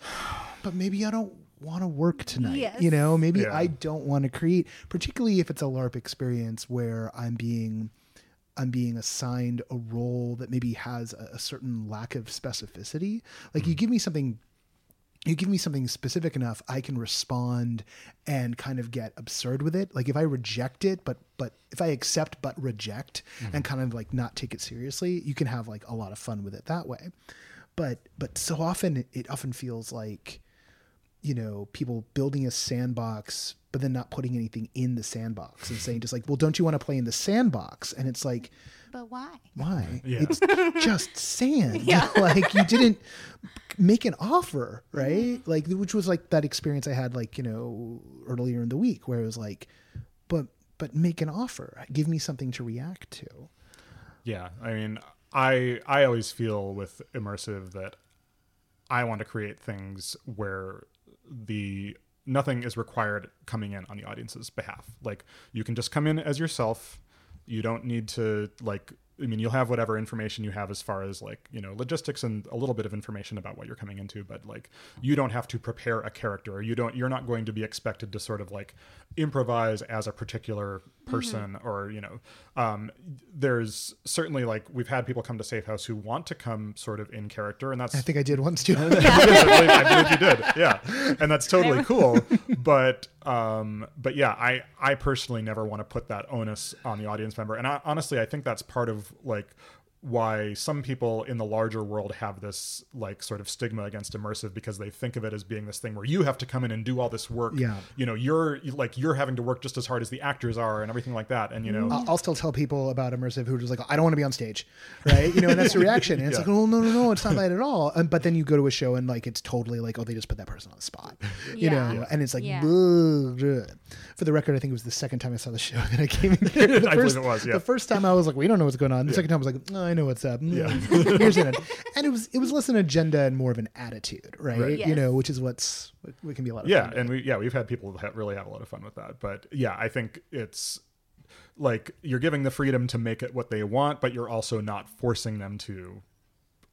but maybe i don't want to work tonight Yes. you know maybe Yeah. i don't want to create particularly if it's a larp experience where i'm being i'm being assigned a role that maybe has a, a certain lack of specificity. Like you mm-hmm. give me something you give me something specific enough i can respond and kind of get absurd with it. Like if i reject it but but if i accept but reject mm-hmm. and kind of like not take it seriously you can have like a lot of fun with it that way. But but so often it often feels like you know people building a sandbox but then not putting anything in the sandbox and saying just like well don't you want to play in the sandbox? And it's like But why? why? Yeah. it's just sand. Yeah. like you didn't make an offer right? Like which was like that experience i had like you know earlier in the week where it was like but but make an offer. Give me something to react to. Yeah, I mean, I I always feel with immersive that I want to create things where the nothing is required coming in on the audience's behalf. Like you can just come in as yourself. You don't need to like I mean, you'll have whatever information you have as far as like, you know, logistics and a little bit of information about what you're coming into, but like you don't have to prepare a character you don't you're not going to be expected to sort of like improvise as a particular person or, you know, um there's certainly like we've had people come to Safe House who want to come sort of in character and that's i think i did once too I believe, I believe you did. Yeah. And that's totally cool. But um but yeah, I I personally never want to put that onus on the audience member. And I, honestly, I think that's part of like why some people in the larger world have this like sort of stigma against immersive because they think of it as being this thing where you have to come in and do all this work. Yeah. You know, you're like you're having to work just as hard as the actors are and everything like that. And you know, I'll, I'll still tell people about immersive who are just like, I don't want to be on stage, right? You know, and that's the reaction. And it's Yeah. like, oh no, no, no, it's not that at all. And, but then you go to a show and like it's totally like, oh, they just put that person on the spot, you Yeah. know, and it's like, Yeah. "Ugh, ugh." for the record, I think it was the second time I saw the show that I came in. Here. The I believe first, it was, yeah. The first time I was like, we don't know what's going on. The second time I was like, oh, I know what's up. Mm, Here's it. And it was it was less an agenda and more of an attitude, right? Right. You know, which is what's what, what can be a lot of yeah fun. and we yeah we've had people that really have a lot of fun with that but yeah i think it's like you're giving the freedom to make it what they want but you're also not forcing them to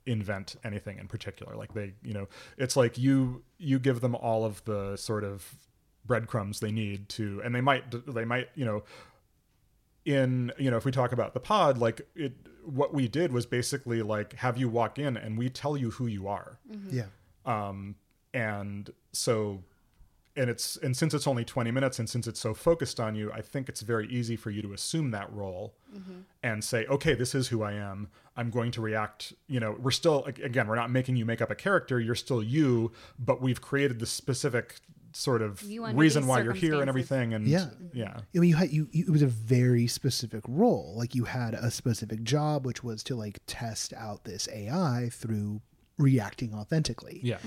invent anything in particular like they you know it's like you you give them all of the sort of breadcrumbs they need to and they might they might you know in you know if we talk about the pod like it what we did was basically like have you walk in and we tell you who you are. Yeah. um and so and it's and since it's only 20 minutes and since it's so focused on you i think it's very easy for you to assume that role and say okay this is who i am. I'm going to react you know we're still again we're not making you make up a character. You're still you but we've created this specific sort of You reason why you're here and everything and Yeah. yeah I mean, you had you, you. It was a very specific role. Like you had a specific job, which was to like test out this AI through reacting authentically. yeah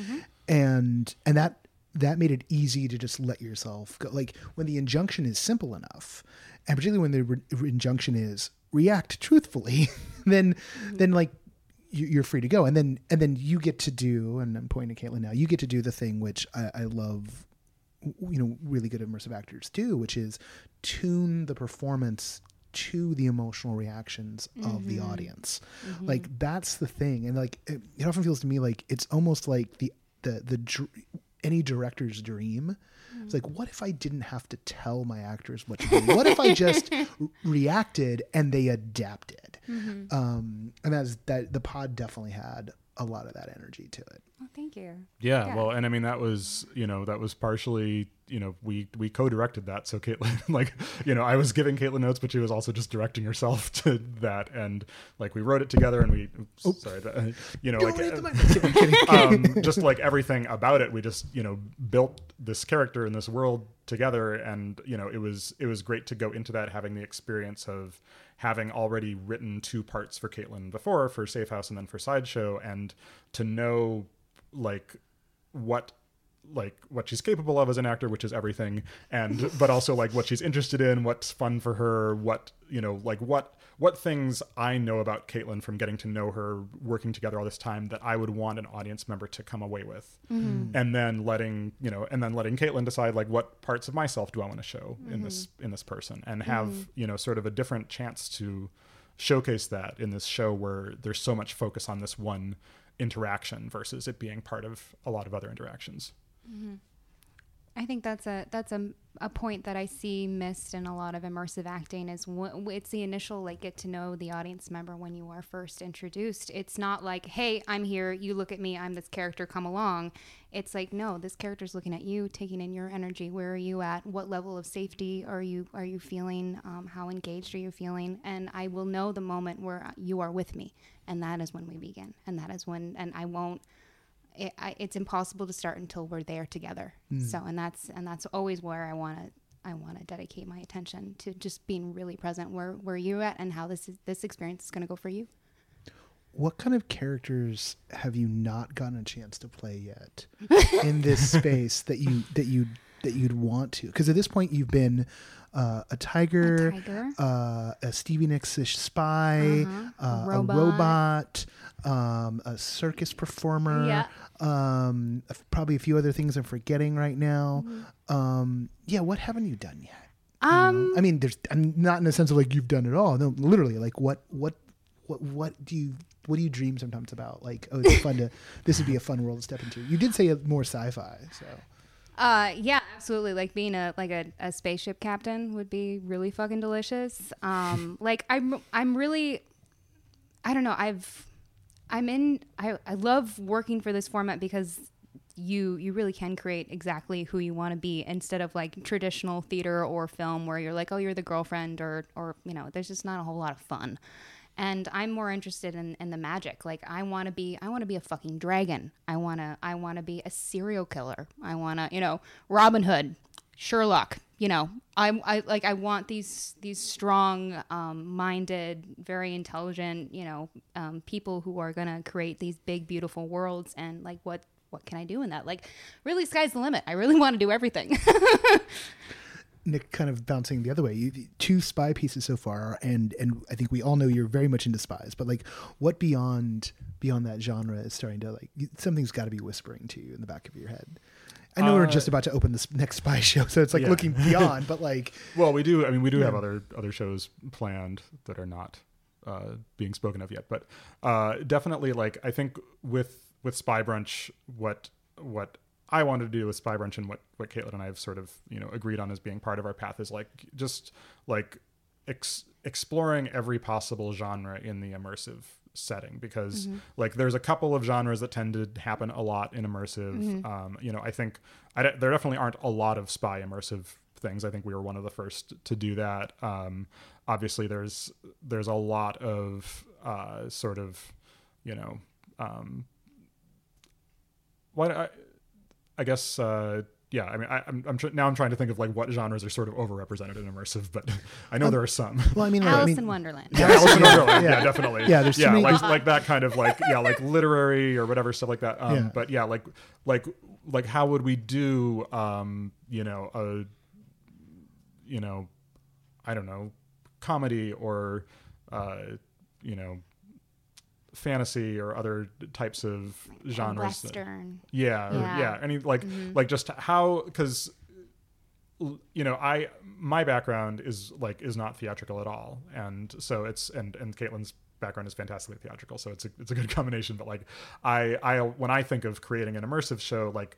and and that that made it easy to just let yourself go. Like when the injunction is simple enough, and particularly when the re- injunction is react truthfully, then then like you, you're free to go, and then and then you get to do. And I'm pointing to Katelyn now. You get to do the thing which I, I love. You know, really good immersive actors do, which is tune the performance to the emotional reactions of the mm-hmm. audience. Mm-hmm. Like that's the thing, and like it, it often feels to me like it's almost like the the the dr- any director's dream. It's like, mm. what if I didn't have to tell my actors what to do? What if I just reacted and they adapted? Mm-hmm. Um, and that's that. The pod definitely had a lot of that energy to it. Oh, thank you. Yeah, Yeah. well, and I mean that was you know that was partially you know we we co-directed that, so Katelyn like you know I was giving Katelyn notes, but she was also just directing herself to that, and like we wrote it together, and we oops, sorry, that, uh, you know like uh, um, just like everything about it, we just you know built this character in this world together, and you know it was it was great to go into that having the experience of having already written two parts for Katelyn before for Safe House and then for Sideshow, and to know like what like what she's capable of as an actor which is everything and but also like what she's interested in what's fun for her what you know like what what things i know about katelyn from getting to know her working together all this time that i would want an audience member to come away with. Mm-hmm. And then letting you know and then letting katelyn decide like what parts of myself do i want to show in this mm-hmm. in this person and have mm-hmm. you know sort of a different chance to showcase that in this show where there's so much focus on this one interaction versus it being part of a lot of other interactions. I think that's a that's a, a point that I see missed in a lot of immersive acting is w- it's the initial like get to know the audience member when you are first introduced. It's not like, "Hey, I'm here, you look at me, I'm this character, come along." It's like, "No, this character's looking at you, taking in your energy. Where are you at? What level of safety are you are you feeling? Um, how engaged are you feeling?" And I will know the moment where you are with me, and that is when we begin. And that is when and I won't it, I, it's impossible to start until we're there together. Hmm. So, and that's and that's always where I want to I want to dedicate my attention to just being really present where where you're at and how this is, this experience is going to go for you. What kind of characters have you not gotten a chance to play yet in this space that you that you that you'd want to? Because at this point you've been uh, a tiger, A tiger. Uh, a Stevie Nicks-ish spy, Uh-huh. uh, a Robot. robot, um, a circus performer. Yeah. Um, probably a few other things I'm forgetting right now. Mm-hmm. Um, yeah, what haven't you done yet? You know? Um, I mean, there's I'm not in the sense of like you've done it all. No, literally, like what what what what do you what do you dream sometimes about? Like, oh, it's fun to this would be a fun world to step into. You did say a more sci-fi, so Uh, yeah, absolutely. Like being a like a, a spaceship captain would be really fucking delicious. Um, like I'm I'm really, I don't know. I've I'm in. I I love working for this format because you you really can create exactly who you want to be instead of like traditional theater or film where you're like oh you're the girlfriend or or you know there's just not a whole lot of fun and i'm more interested in, in the magic. Like i want to be i want to be a fucking dragon. I want to i want to be a serial killer. I want to you know robin hood sherlock you know. I i like i want these these strong um, minded very intelligent you know um, people who are gonna create these big beautiful worlds and like what what can i do in that? Like really sky's the limit. I really want to do everything Nick kind of bouncing the other way. You, two spy pieces so far, and and I think we all know you're very much into spies. But like, what beyond beyond that genre is starting to like something's got to be whispering to you in the back of your head. I know we're Uh, just about to open this next spy show, so it's like Yeah. looking beyond. But like, Well, we do. I mean, we do have other other shows planned that are not uh, being spoken of yet, but uh, definitely, like I think with with Spy Brunch, what what I wanted to do with Spy Brunch and what what Katelyn and I have sort of you know agreed on as being part of our path is like just like ex- exploring every possible genre in the immersive setting because like there's a couple of genres that tend to happen a lot in immersive. Um, you know i think I d- there definitely aren't a lot of spy immersive things. I think we were one of the first to do that. Um, obviously there's there's a lot of uh, sort of you know um, what I, I guess uh, yeah I mean I, I'm, I'm tr- now I'm trying to think of like what genres are sort of overrepresented in immersive but I know there are some well, I mean, like, I alice mean, in wonderland yeah, Alice in Wonderland. Yeah. Yeah, definitely. Yeah, there's too yeah, many- like like that kind of like yeah, like literary or whatever stuff like that. Um, Yeah. But yeah, like like like how would we do um, you know a you know I don't know comedy or uh, you know fantasy or other types of genres. western yeah, or- Yeah. yeah. Any like mm-hmm. like just how because you know I my background is like is not theatrical at all, and so it's and and Katelyn's background is fantastically theatrical, so it's a it's a good combination. But like I I when I think of creating an immersive show, like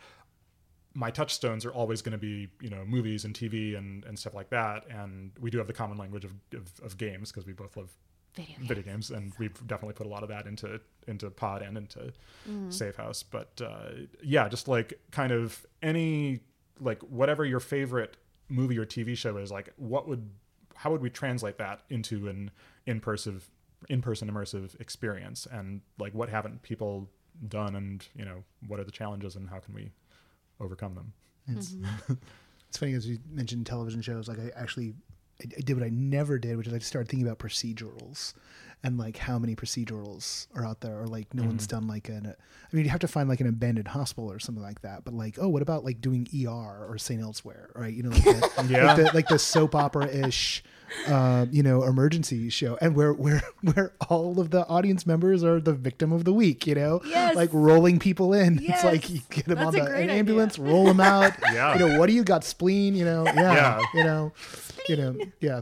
my touchstones are always going to be you know movies and TV and and stuff like that, and we do have the common language of of, of games because we both love Video games. video games, and we've definitely put a lot of that into into Pod and into Safe House. But uh, yeah, just like kind of any like whatever your favorite movie or TV show is, like what would how would we translate that into an in person in person immersive experience, and like what haven't people done, and you know what are the challenges, and how can we overcome them? It's, it's funny as you mentioned television shows. Like I actually I, I did what I never did, which is I started thinking about procedurals and like how many procedurals are out there, or like no one's done like an. I mean, you have to find like an abandoned hospital or something like that. But like, oh, what about like doing ER or St. Elsewhere, right? You know, like the, Yeah. like the, like the soap opera ish. Um, you know, emergency show, and where where where all of the audience members are the victim of the week. You know, Yes. like rolling people in. It's like you get them That's on the great an idea. ambulance, roll them out. Yeah. You know, what do you got? Spleen. You know, yeah. Yeah. You know, you know, yeah.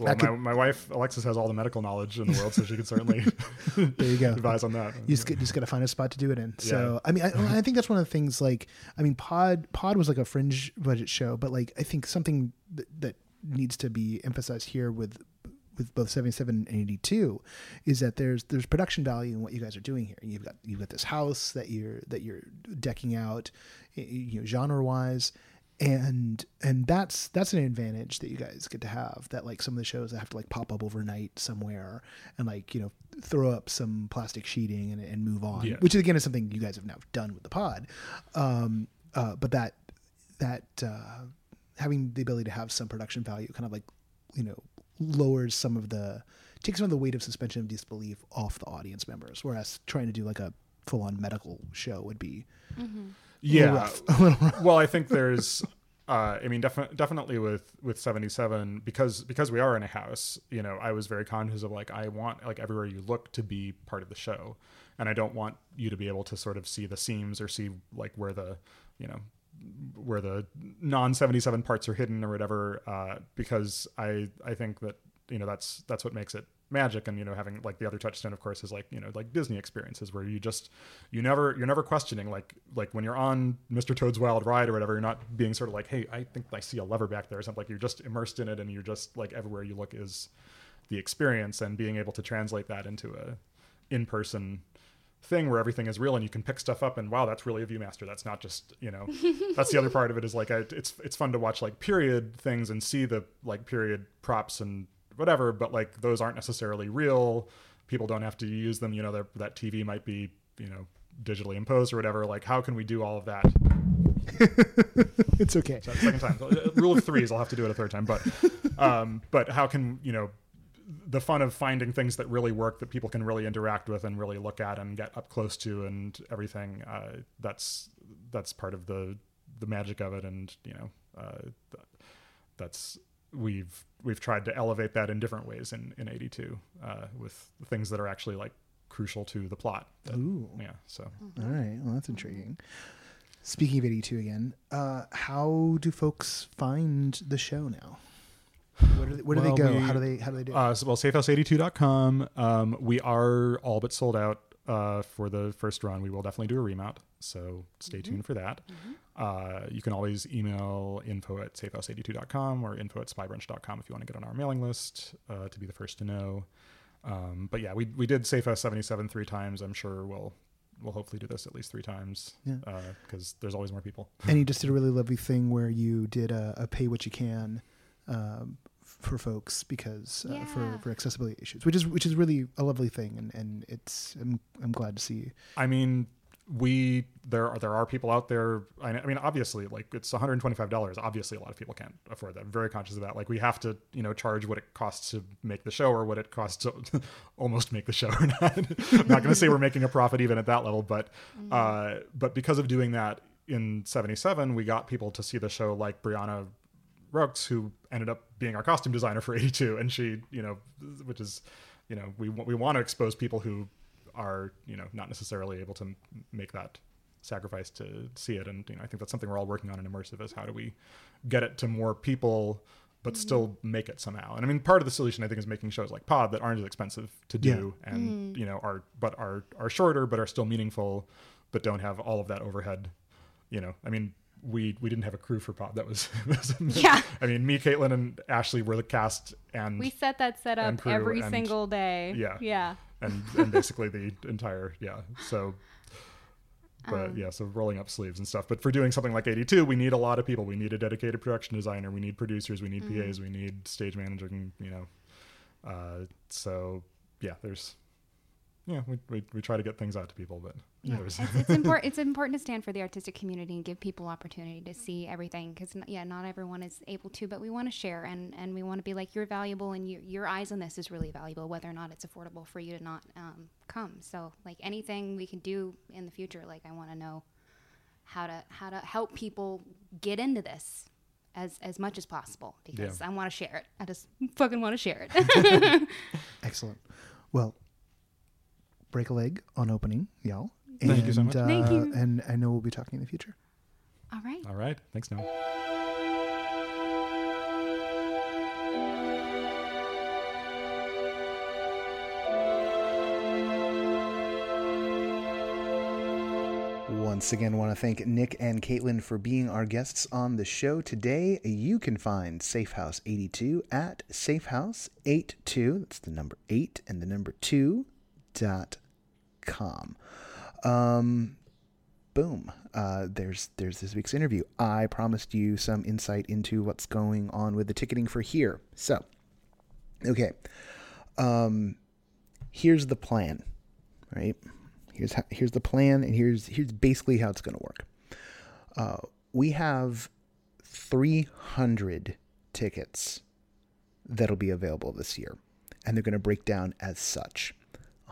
Well, could- my, my wife Alexis has all the medical knowledge in the world, so she can certainly There you go. advise on that. You just, just got to find a spot to do it in. So, Yeah. I mean, I, I think that's one of the things. Like, I mean, Pod Pod was like a fringe budget show, but like, I think something that, that needs to be emphasized here with with both 77 and 82 is that there's there's production value in what you guys are doing here. You've got you've got this house that you're that you're decking out, you know, genre wise. And and that's that's an advantage that you guys get to have. That like some of the shows that have to like pop up overnight somewhere and like you know throw up some plastic sheeting and, and move on, Yeah. which again is something you guys have now done with the pod. Um, uh, but that that uh, having the ability to have some production value kind of like you know lowers some of the takes some of the weight of suspension of disbelief off the audience members whereas trying to do like a full-on medical show would be yeah. rough. a little rough. well, I think there's, uh, I mean, defi- definitely with with seventy seven because because we are in a house. You know, I was very conscious of like I want like everywhere you look to be part of the show, and I don't want you to be able to sort of see the seams or see like where the, you know, where the non seventy seven parts are hidden or whatever. Uh, because I I think that you know that's that's what makes it magic and you know having like the other touchstone of course is like you know like disney experiences where you just you never you're never questioning like like when you're on mr toad's wild ride or whatever you're not being sort of like hey i think i see a lever back there or something like you're just immersed in it and you're just like everywhere you look is the experience and being able to translate that into a in-person thing where everything is real and you can pick stuff up and wow that's really a viewmaster. That's not just you know that's the other part of it is like I, it's it's fun to watch like period things and see the like period props and whatever but like those aren't necessarily real. People don't have to use them you know that tv might be you know digitally imposed or whatever. Like how can we do all of that? It's okay. So second time. Uh, rule of threes i'll have to do it a third time but um but how can you know the fun of finding things that really work that people can really interact with and really look at and get up close to and everything uh, that's that's part of the the magic of it and you know uh, that's we've we've tried to elevate that in different ways in in 82 uh, with things that are actually like crucial to the plot that- Ooh. yeah so all right well that's intriguing speaking of 82 again uh, how do folks find the show now where do they, where do Well, they go we- how do they how do they do it? Uh, so, well, safehouse82.com. Um, we are all but sold out uh, for the first run. We will definitely do a remount, so stay tuned for that. Uh, you can always email info at safehouse82.com or info at spybrunch.com if you want to get on our mailing list uh, to be the first to know. Um, but yeah, we, we did Safe House 77 three times. I'm sure we'll we'll hopefully do this at least three times Yeah. because there's always more people. and you just did a really lovely thing where you did a, a pay what you can um, for folks because uh, Yeah. for, for accessibility issues, which is which is really a lovely thing, and, and it's I'm, I'm glad to see. I mean, we there are there are people out there. I I mean, obviously, like it's one hundred twenty five dollars. Obviously, a lot of people can't afford that. I'm very conscious of that. Like we have to, you know, charge what it costs to make the show or what it costs to almost make the show or not. I'm not going to say we're making a profit even at that level, but uh, but because of doing that in '77, we got people to see the show like Brianna Rooks, who ended up being our costume designer for 82. And she, you know, which is, you know, we, we want to expose people who are, you know, not necessarily able to m- make that sacrifice to see it. And, you know, I think that's something we're all working on in immersive is how do we get it to more people, but mm-hmm. still make it somehow. And I mean, part of the solution I think is making shows like Pod that aren't as expensive to do and, mm-hmm. you know, are, but are, are shorter, but are still meaningful, but don't have all of that overhead you know i mean we we didn't have a crew for pod. That was, was Yeah. I mean, me, Katelyn, and Ashley were the cast, and We set that set up every and- single day. yeah. Yeah. And and basically the entire yeah. So, but Um, yeah, so rolling up sleeves and stuff. But for doing something like 82, we need a lot of people. We need a dedicated production designer. We need producers. We need Mm-hmm. PAs. We need stage manager. and, You know, uh, so yeah, there's yeah, we, we we try to get things out to people, but Yeah, it's, it's important. It's important to stand for the artistic community and give people opportunity to see everything. Because yeah, not everyone is able to, but we want to share and, and we want to be like you're valuable and you, your eyes on this is really valuable, whether or not it's affordable for you to not um, come. So like anything we can do in the future, like I want to know how to how to help people get into this as as much as possible because Yeah. I want to share it. I just fucking want to share it. Excellent. Well, break a leg on opening, y'all. Thank you so And, much. Uh, Thank you. And I know we'll be talking in the future. All right. all right. Thanks, Noah. Once again, want to thank Nick and Katelyn for being our guests on the show today. You can find Safe House 82 at safehouse82, that's the number 8 and the number 2 dot com. Um, boom. Uh, there's there's this week's interview. I promised you some insight into what's going on with the ticketing for here. So, okay. Um, here's the plan, right? Here's how, here's the plan, and here's here's basically how it's going to work. Uh, we have 300 tickets that'll be available this year, and they're going to break down as such.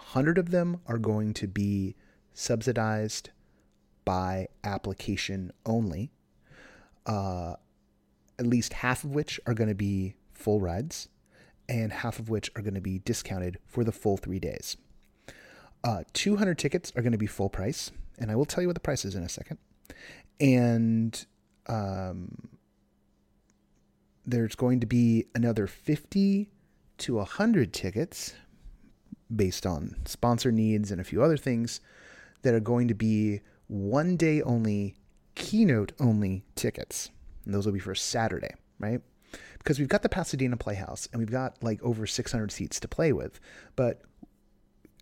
100 of them are going to be subsidized by application only. Uh, at least half of which are going to be full rides, and half of which are going to be discounted for the full three days. Uh, 200 tickets are going to be full price, and I will tell you what the price is in a second. And um, there's going to be another 50 to 100 tickets based on sponsor needs and a few other things that are going to be one day only, keynote only tickets. And those will be for Saturday, right? Because we've got the Pasadena Playhouse and we've got like over 600 seats to play with. But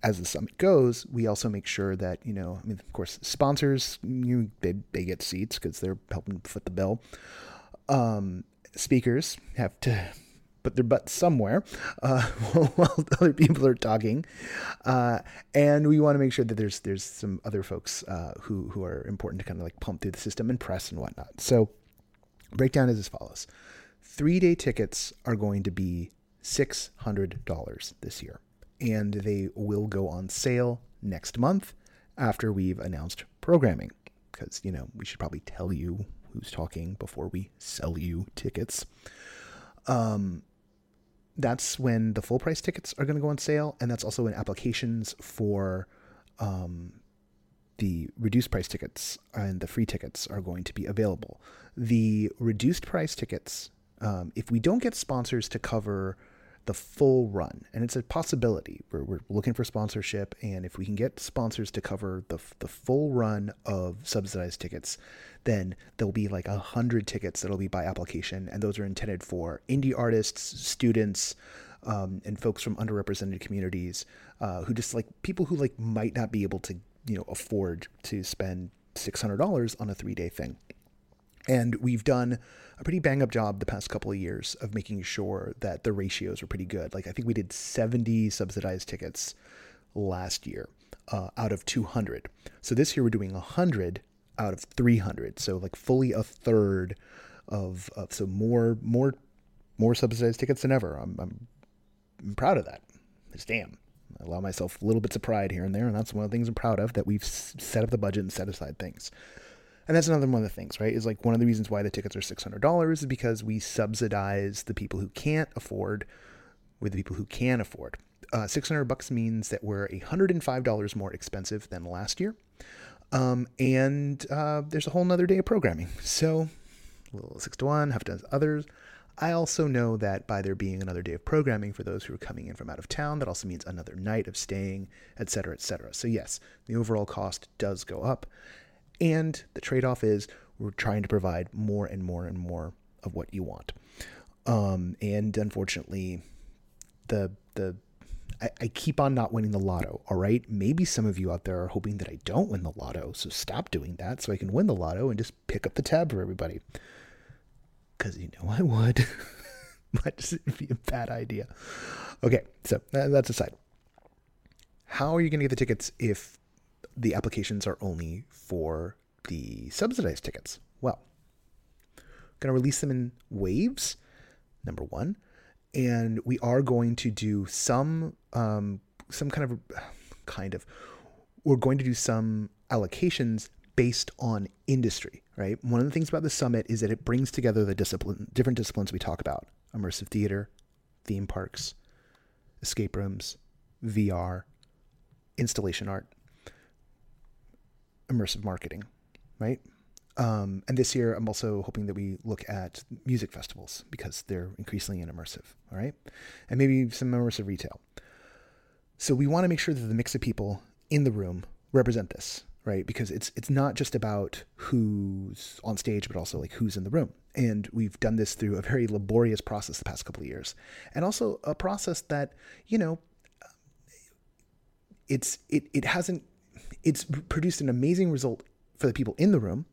as the summit goes, we also make sure that, you know, I mean, of course, sponsors, you, they, they get seats because they're helping foot the bill. Um, speakers have to put their butt somewhere uh, while other people are talking, uh, and we want to make sure that there's there's some other folks uh, who who are important to kind of like pump through the system and press and whatnot. So, breakdown is as follows: three day tickets are going to be six hundred dollars this year, and they will go on sale next month after we've announced programming. Because you know we should probably tell you who's talking before we sell you tickets. Um, that's when the full price tickets are going to go on sale, and that's also when applications for um, the reduced price tickets and the free tickets are going to be available. The reduced price tickets, um, if we don't get sponsors to cover the full run, and it's a possibility, we're, we're looking for sponsorship, and if we can get sponsors to cover the, the full run of subsidized tickets, then there'll be like a hundred tickets that'll be by application, and those are intended for indie artists, students, um, and folks from underrepresented communities uh, who just like people who like might not be able to you know afford to spend six hundred dollars on a three day thing. And we've done a pretty bang up job the past couple of years of making sure that the ratios are pretty good. Like I think we did 70 subsidized tickets last year uh, out of 200. So this year we're doing 100 out of 300. So like fully a third of, of so more more more subsidized tickets than ever. I'm, I'm I'm proud of that. It's damn. I allow myself a little bits of pride here and there, and that's one of the things I'm proud of that we've set up the budget and set aside things. And that's another one of the things, right? Is like one of the reasons why the tickets are six hundred dollars is because we subsidize the people who can't afford with the people who can afford. Uh, six hundred bucks means that we're hundred and five dollars more expensive than last year, um, and uh, there's a whole nother day of programming. So a little six to one, half dozen others. I also know that by there being another day of programming for those who are coming in from out of town, that also means another night of staying, et cetera, et cetera. So yes, the overall cost does go up. And the trade off is we're trying to provide more and more and more of what you want. Um, and unfortunately, the the I, keep on not winning the lotto. All right, maybe some of you out there are hoping that I don't win the lotto, so stop doing that so I can win the lotto and just pick up the tab for everybody. Because you know I would, but it'd be a bad idea. Okay, so that's aside. How are you going to get the tickets if the applications are only for the subsidized tickets? Well, going to release them in waves, number one, and we are going to do some um, some kind of kind of we're going to do some allocations based on industry, right? One of the things about the summit is that it brings together the discipline different disciplines we talk about: immersive theater, theme parks, escape rooms, VR, installation art, immersive marketing, right? Um, and this year, I'm also hoping that we look at music festivals because they're increasingly immersive, all right? And maybe some immersive retail. So we want to make sure that the mix of people in the room represent this, right? Because it's it's not just about who's on stage, but also like who's in the room. And we've done this through a very laborious process the past couple of years, and also a process that you know, it's it it hasn't it's produced an amazing result for the people in the room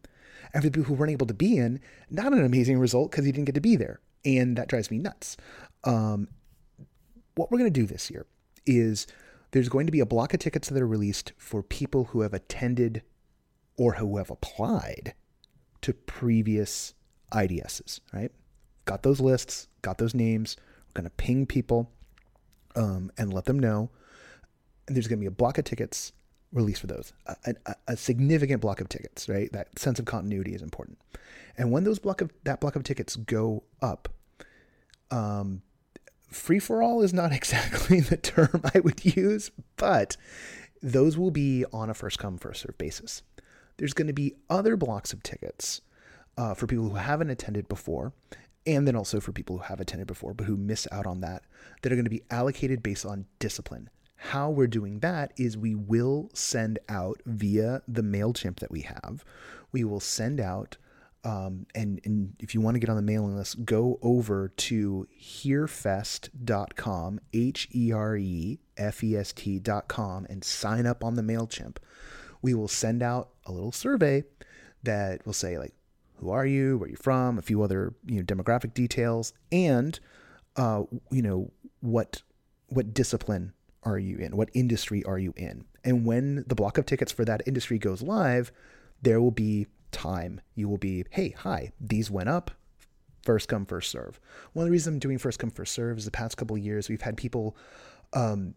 and for the people who weren't able to be in, not an amazing result because he didn't get to be there. And that drives me nuts. Um, what we're going to do this year is there's going to be a block of tickets that are released for people who have attended or who have applied to previous IDSs, right? Got those lists, got those names. We're going to ping people um, and let them know. And there's going to be a block of tickets release for those. A, a, a, significant block of tickets, right? That sense of continuity is important. And when those block of that block of tickets go up, um, free for all is not exactly the term I would use, but those will be on a first come first serve basis. There's going to be other blocks of tickets uh, for people who haven't attended before, and then also for people who have attended before but who miss out on that, that are going to be allocated based on discipline. How we're doing that is we will send out via the MailChimp that we have, we will send out, um, and, and if you want to get on the mailing list, go over to herefest.com, H E R E F E S T.com, and sign up on the MailChimp. We will send out a little survey that will say, like, who are you, where are you from, a few other you know demographic details, and uh, you know what what discipline are you in? What industry are you in? And when the block of tickets for that industry goes live, there will be time. You will be, hey, hi, these went up. First come, first serve. One of the reasons I'm doing first come, first serve is the past couple of years we've had people um,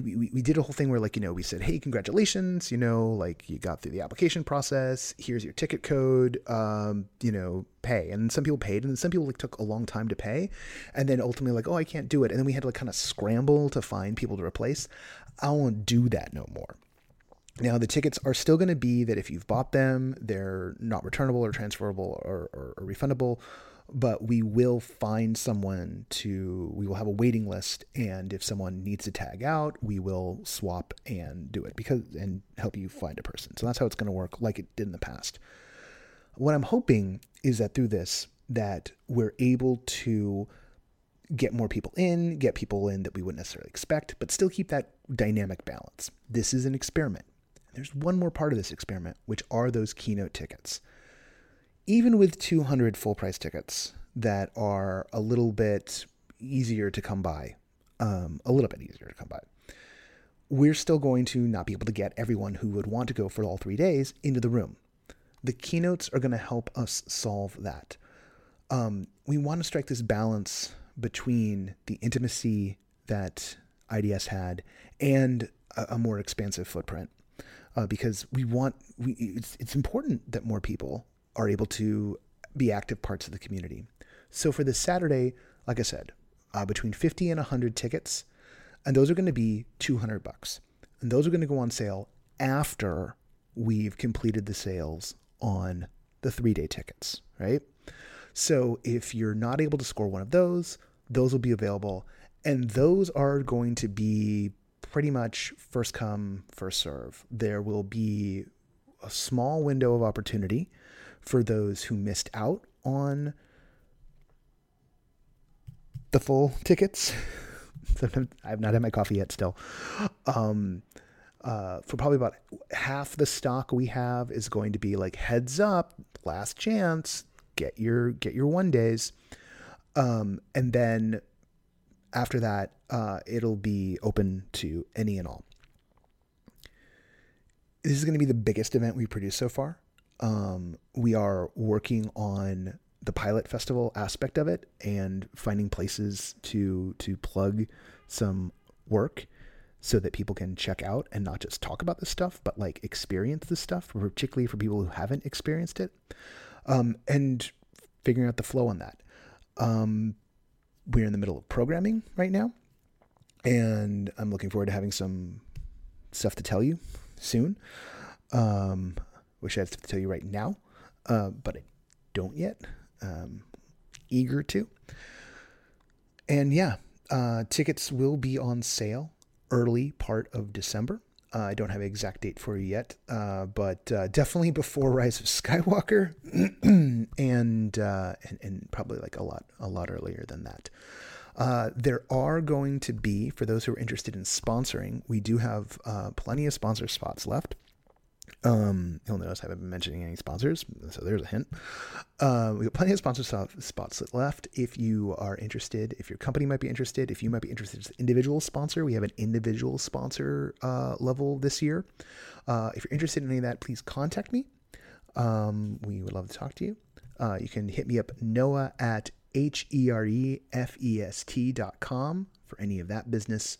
we, we did a whole thing where like you know we said hey congratulations you know like you got through the application process here's your ticket code um, you know pay. And some people paid and some people like took a long time to pay and then ultimately like oh i can't do it. And then we had to like kind of scramble to find people to replace. I won't do that no more. Now, the tickets are still going to be that if you've bought them, they're not returnable or transferable or, or, or refundable but we will find someone to we will have a waiting list and if someone needs to tag out we will swap and do it because and help you find a person. So that's how it's going to work like it did in the past. What i'm hoping is that through this that we're able to get more people in get people in that we wouldn't necessarily expect but still keep that dynamic balance. This is an experiment. There's one more part of this experiment which are those keynote tickets even with 200 full price tickets that are a little bit easier to come by, um, a little bit easier to come by, we're still going to not be able to get everyone who would want to go for all three days into the room. The keynotes are going to help us solve that. Um, we want to strike this balance between the intimacy that IDS had and a, a more expansive footprint. Uh, because we want we it's, it's important that more people are able to be active parts of the community. So for this Saturday, like I said, uh, between 50 and 100 tickets, and those are going to be 200 bucks. And those are going to go on sale after we've completed the sales on the three day tickets, right? So if you're not able to score one of those, those will be available. And those are going to be pretty much first come, first serve. There will be a small window of opportunity for those who missed out on the full tickets. I've not had my coffee yet still. Um, uh, for probably about half the stock we have is going to be like heads up, last chance, get your get your one days. Um, and then after that, uh, it'll be open to any and all. This is going to be the biggest event we produced so far. Um, we are working on the pilot festival aspect of it and finding places to to plug some work so that people can check out and not just talk about this stuff, but like experience this stuff, particularly for people who haven't experienced it, um, and figuring out the flow on that. Um, we're in the middle of programming right now, and I'm looking forward to having some stuff to tell you soon. Um, wish I had stuff to tell you right now, uh, but I don't yet. Um, eager to. And yeah, uh, tickets will be on sale early part of December. Uh, I don't have an exact date for you yet, uh, but uh, definitely before Rise of Skywalker, and, uh, and and probably like a lot a lot earlier than that. Uh, there are going to be for those who are interested in sponsoring. We do have plenty of sponsor spots left. Um, you'll notice I haven't been mentioning any sponsors, so there's a hint. Uh, we have plenty of sponsor spots left. If you are interested, if your company might be interested, if you might be interested as an individual sponsor, we have an individual sponsor uh, level this year. Uh, if you're interested in any of that, please contact me. Um, we would love to talk to you. Uh, you can hit me up, Noah at H E R E F E S T dot com for any of that business.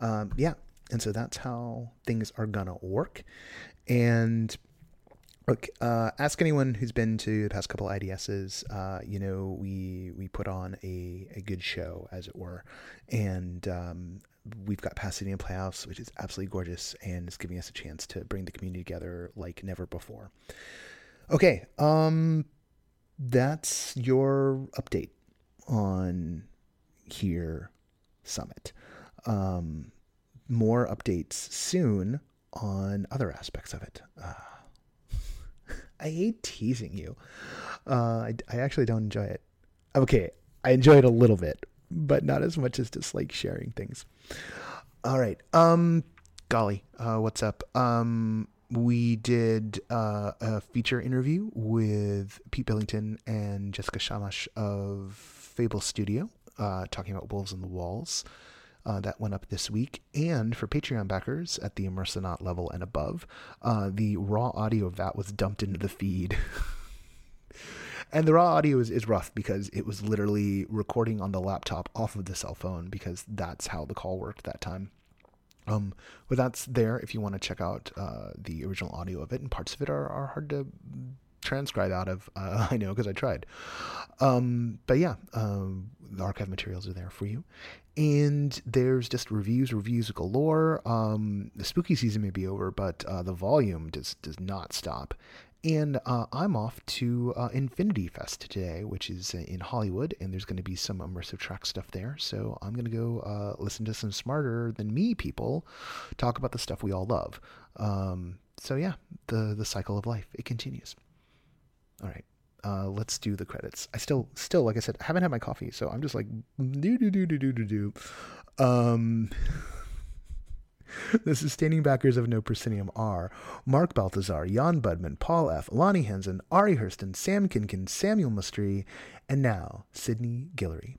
Um, yeah. And so that's how things are to work. And look, uh, ask anyone who's been to the past couple IDSs. Uh, you know, we we put on a, a good show, as it were, and um, we've got Pasadena Playhouse, which is absolutely gorgeous, and is giving us a chance to bring the community together like never before. Okay, um, that's your update on here summit. Um, more updates soon on other aspects of it. Uh, I hate teasing you. Uh, I, I actually don't enjoy it. Okay, I enjoy it a little bit, but not as much as just like sharing things. All right. Um, golly, uh, what's up? Um, we did uh, a feature interview with Pete Billington and Jessica Shamash of Fable Studio, uh, talking about Wolves on the Walls. Uh, that went up this week. And for Patreon backers at the Immersonaut level and above, uh, the raw audio of that was dumped into the feed. and the raw audio is, is rough because it was literally recording on the laptop off of the cell phone because that's how the call worked that time. Um, but that's there if you want to check out uh, the original audio of it, and parts of it are, are hard to transcribe out of. Uh, I know because I tried. Um, but yeah, um, the archive materials are there for you. And there's just reviews, reviews galore. Um, the spooky season may be over, but uh, the volume does does not stop. And uh, I'm off to uh, Infinity Fest today, which is in Hollywood, and there's going to be some immersive track stuff there. So I'm going to go uh, listen to some smarter than me people talk about the stuff we all love. Um, so yeah, the the cycle of life it continues. All right. Uh, let's do the credits. I still, still, like I said, haven't had my coffee, so I'm just like do do do do do do do. Um, the sustaining backers of No Proscenium are Mark Balthazar, Jan Budman, Paul F., Lonnie Henson, Ari Hurston, Sam Kinkin, Samuel Mustry, and now Sydney Guillory.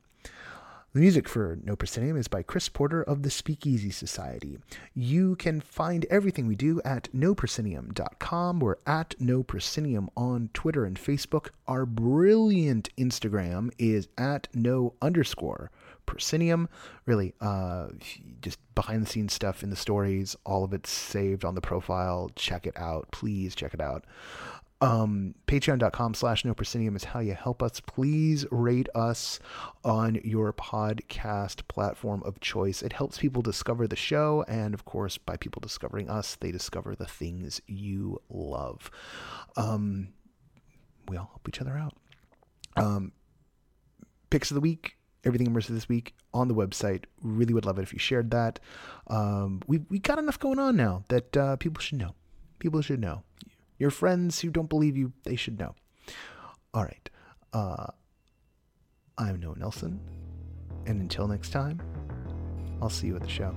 The music for No Proscenium is by Chris Porter of the Speakeasy Society. You can find everything we do at noproscenium.com. We're at No Proscenium on Twitter and Facebook. Our brilliant Instagram is at no underscore proscenium. Really, uh, just behind the scenes stuff in the stories. All of it's saved on the profile. Check it out. Please check it out. Um, Patreon.com slash no proscenium is how you help us. Please rate us on your podcast platform of choice. It helps people discover the show. And of course, by people discovering us, they discover the things you love. Um, we all help each other out. Um, picks of the week, everything immersive this week on the website. Really would love it if you shared that. Um, we we got enough going on now that uh, people should know. People should know. Your friends who don't believe you, they should know. All right. Uh, I'm Noah Nelson, and until next time, I'll see you at the show.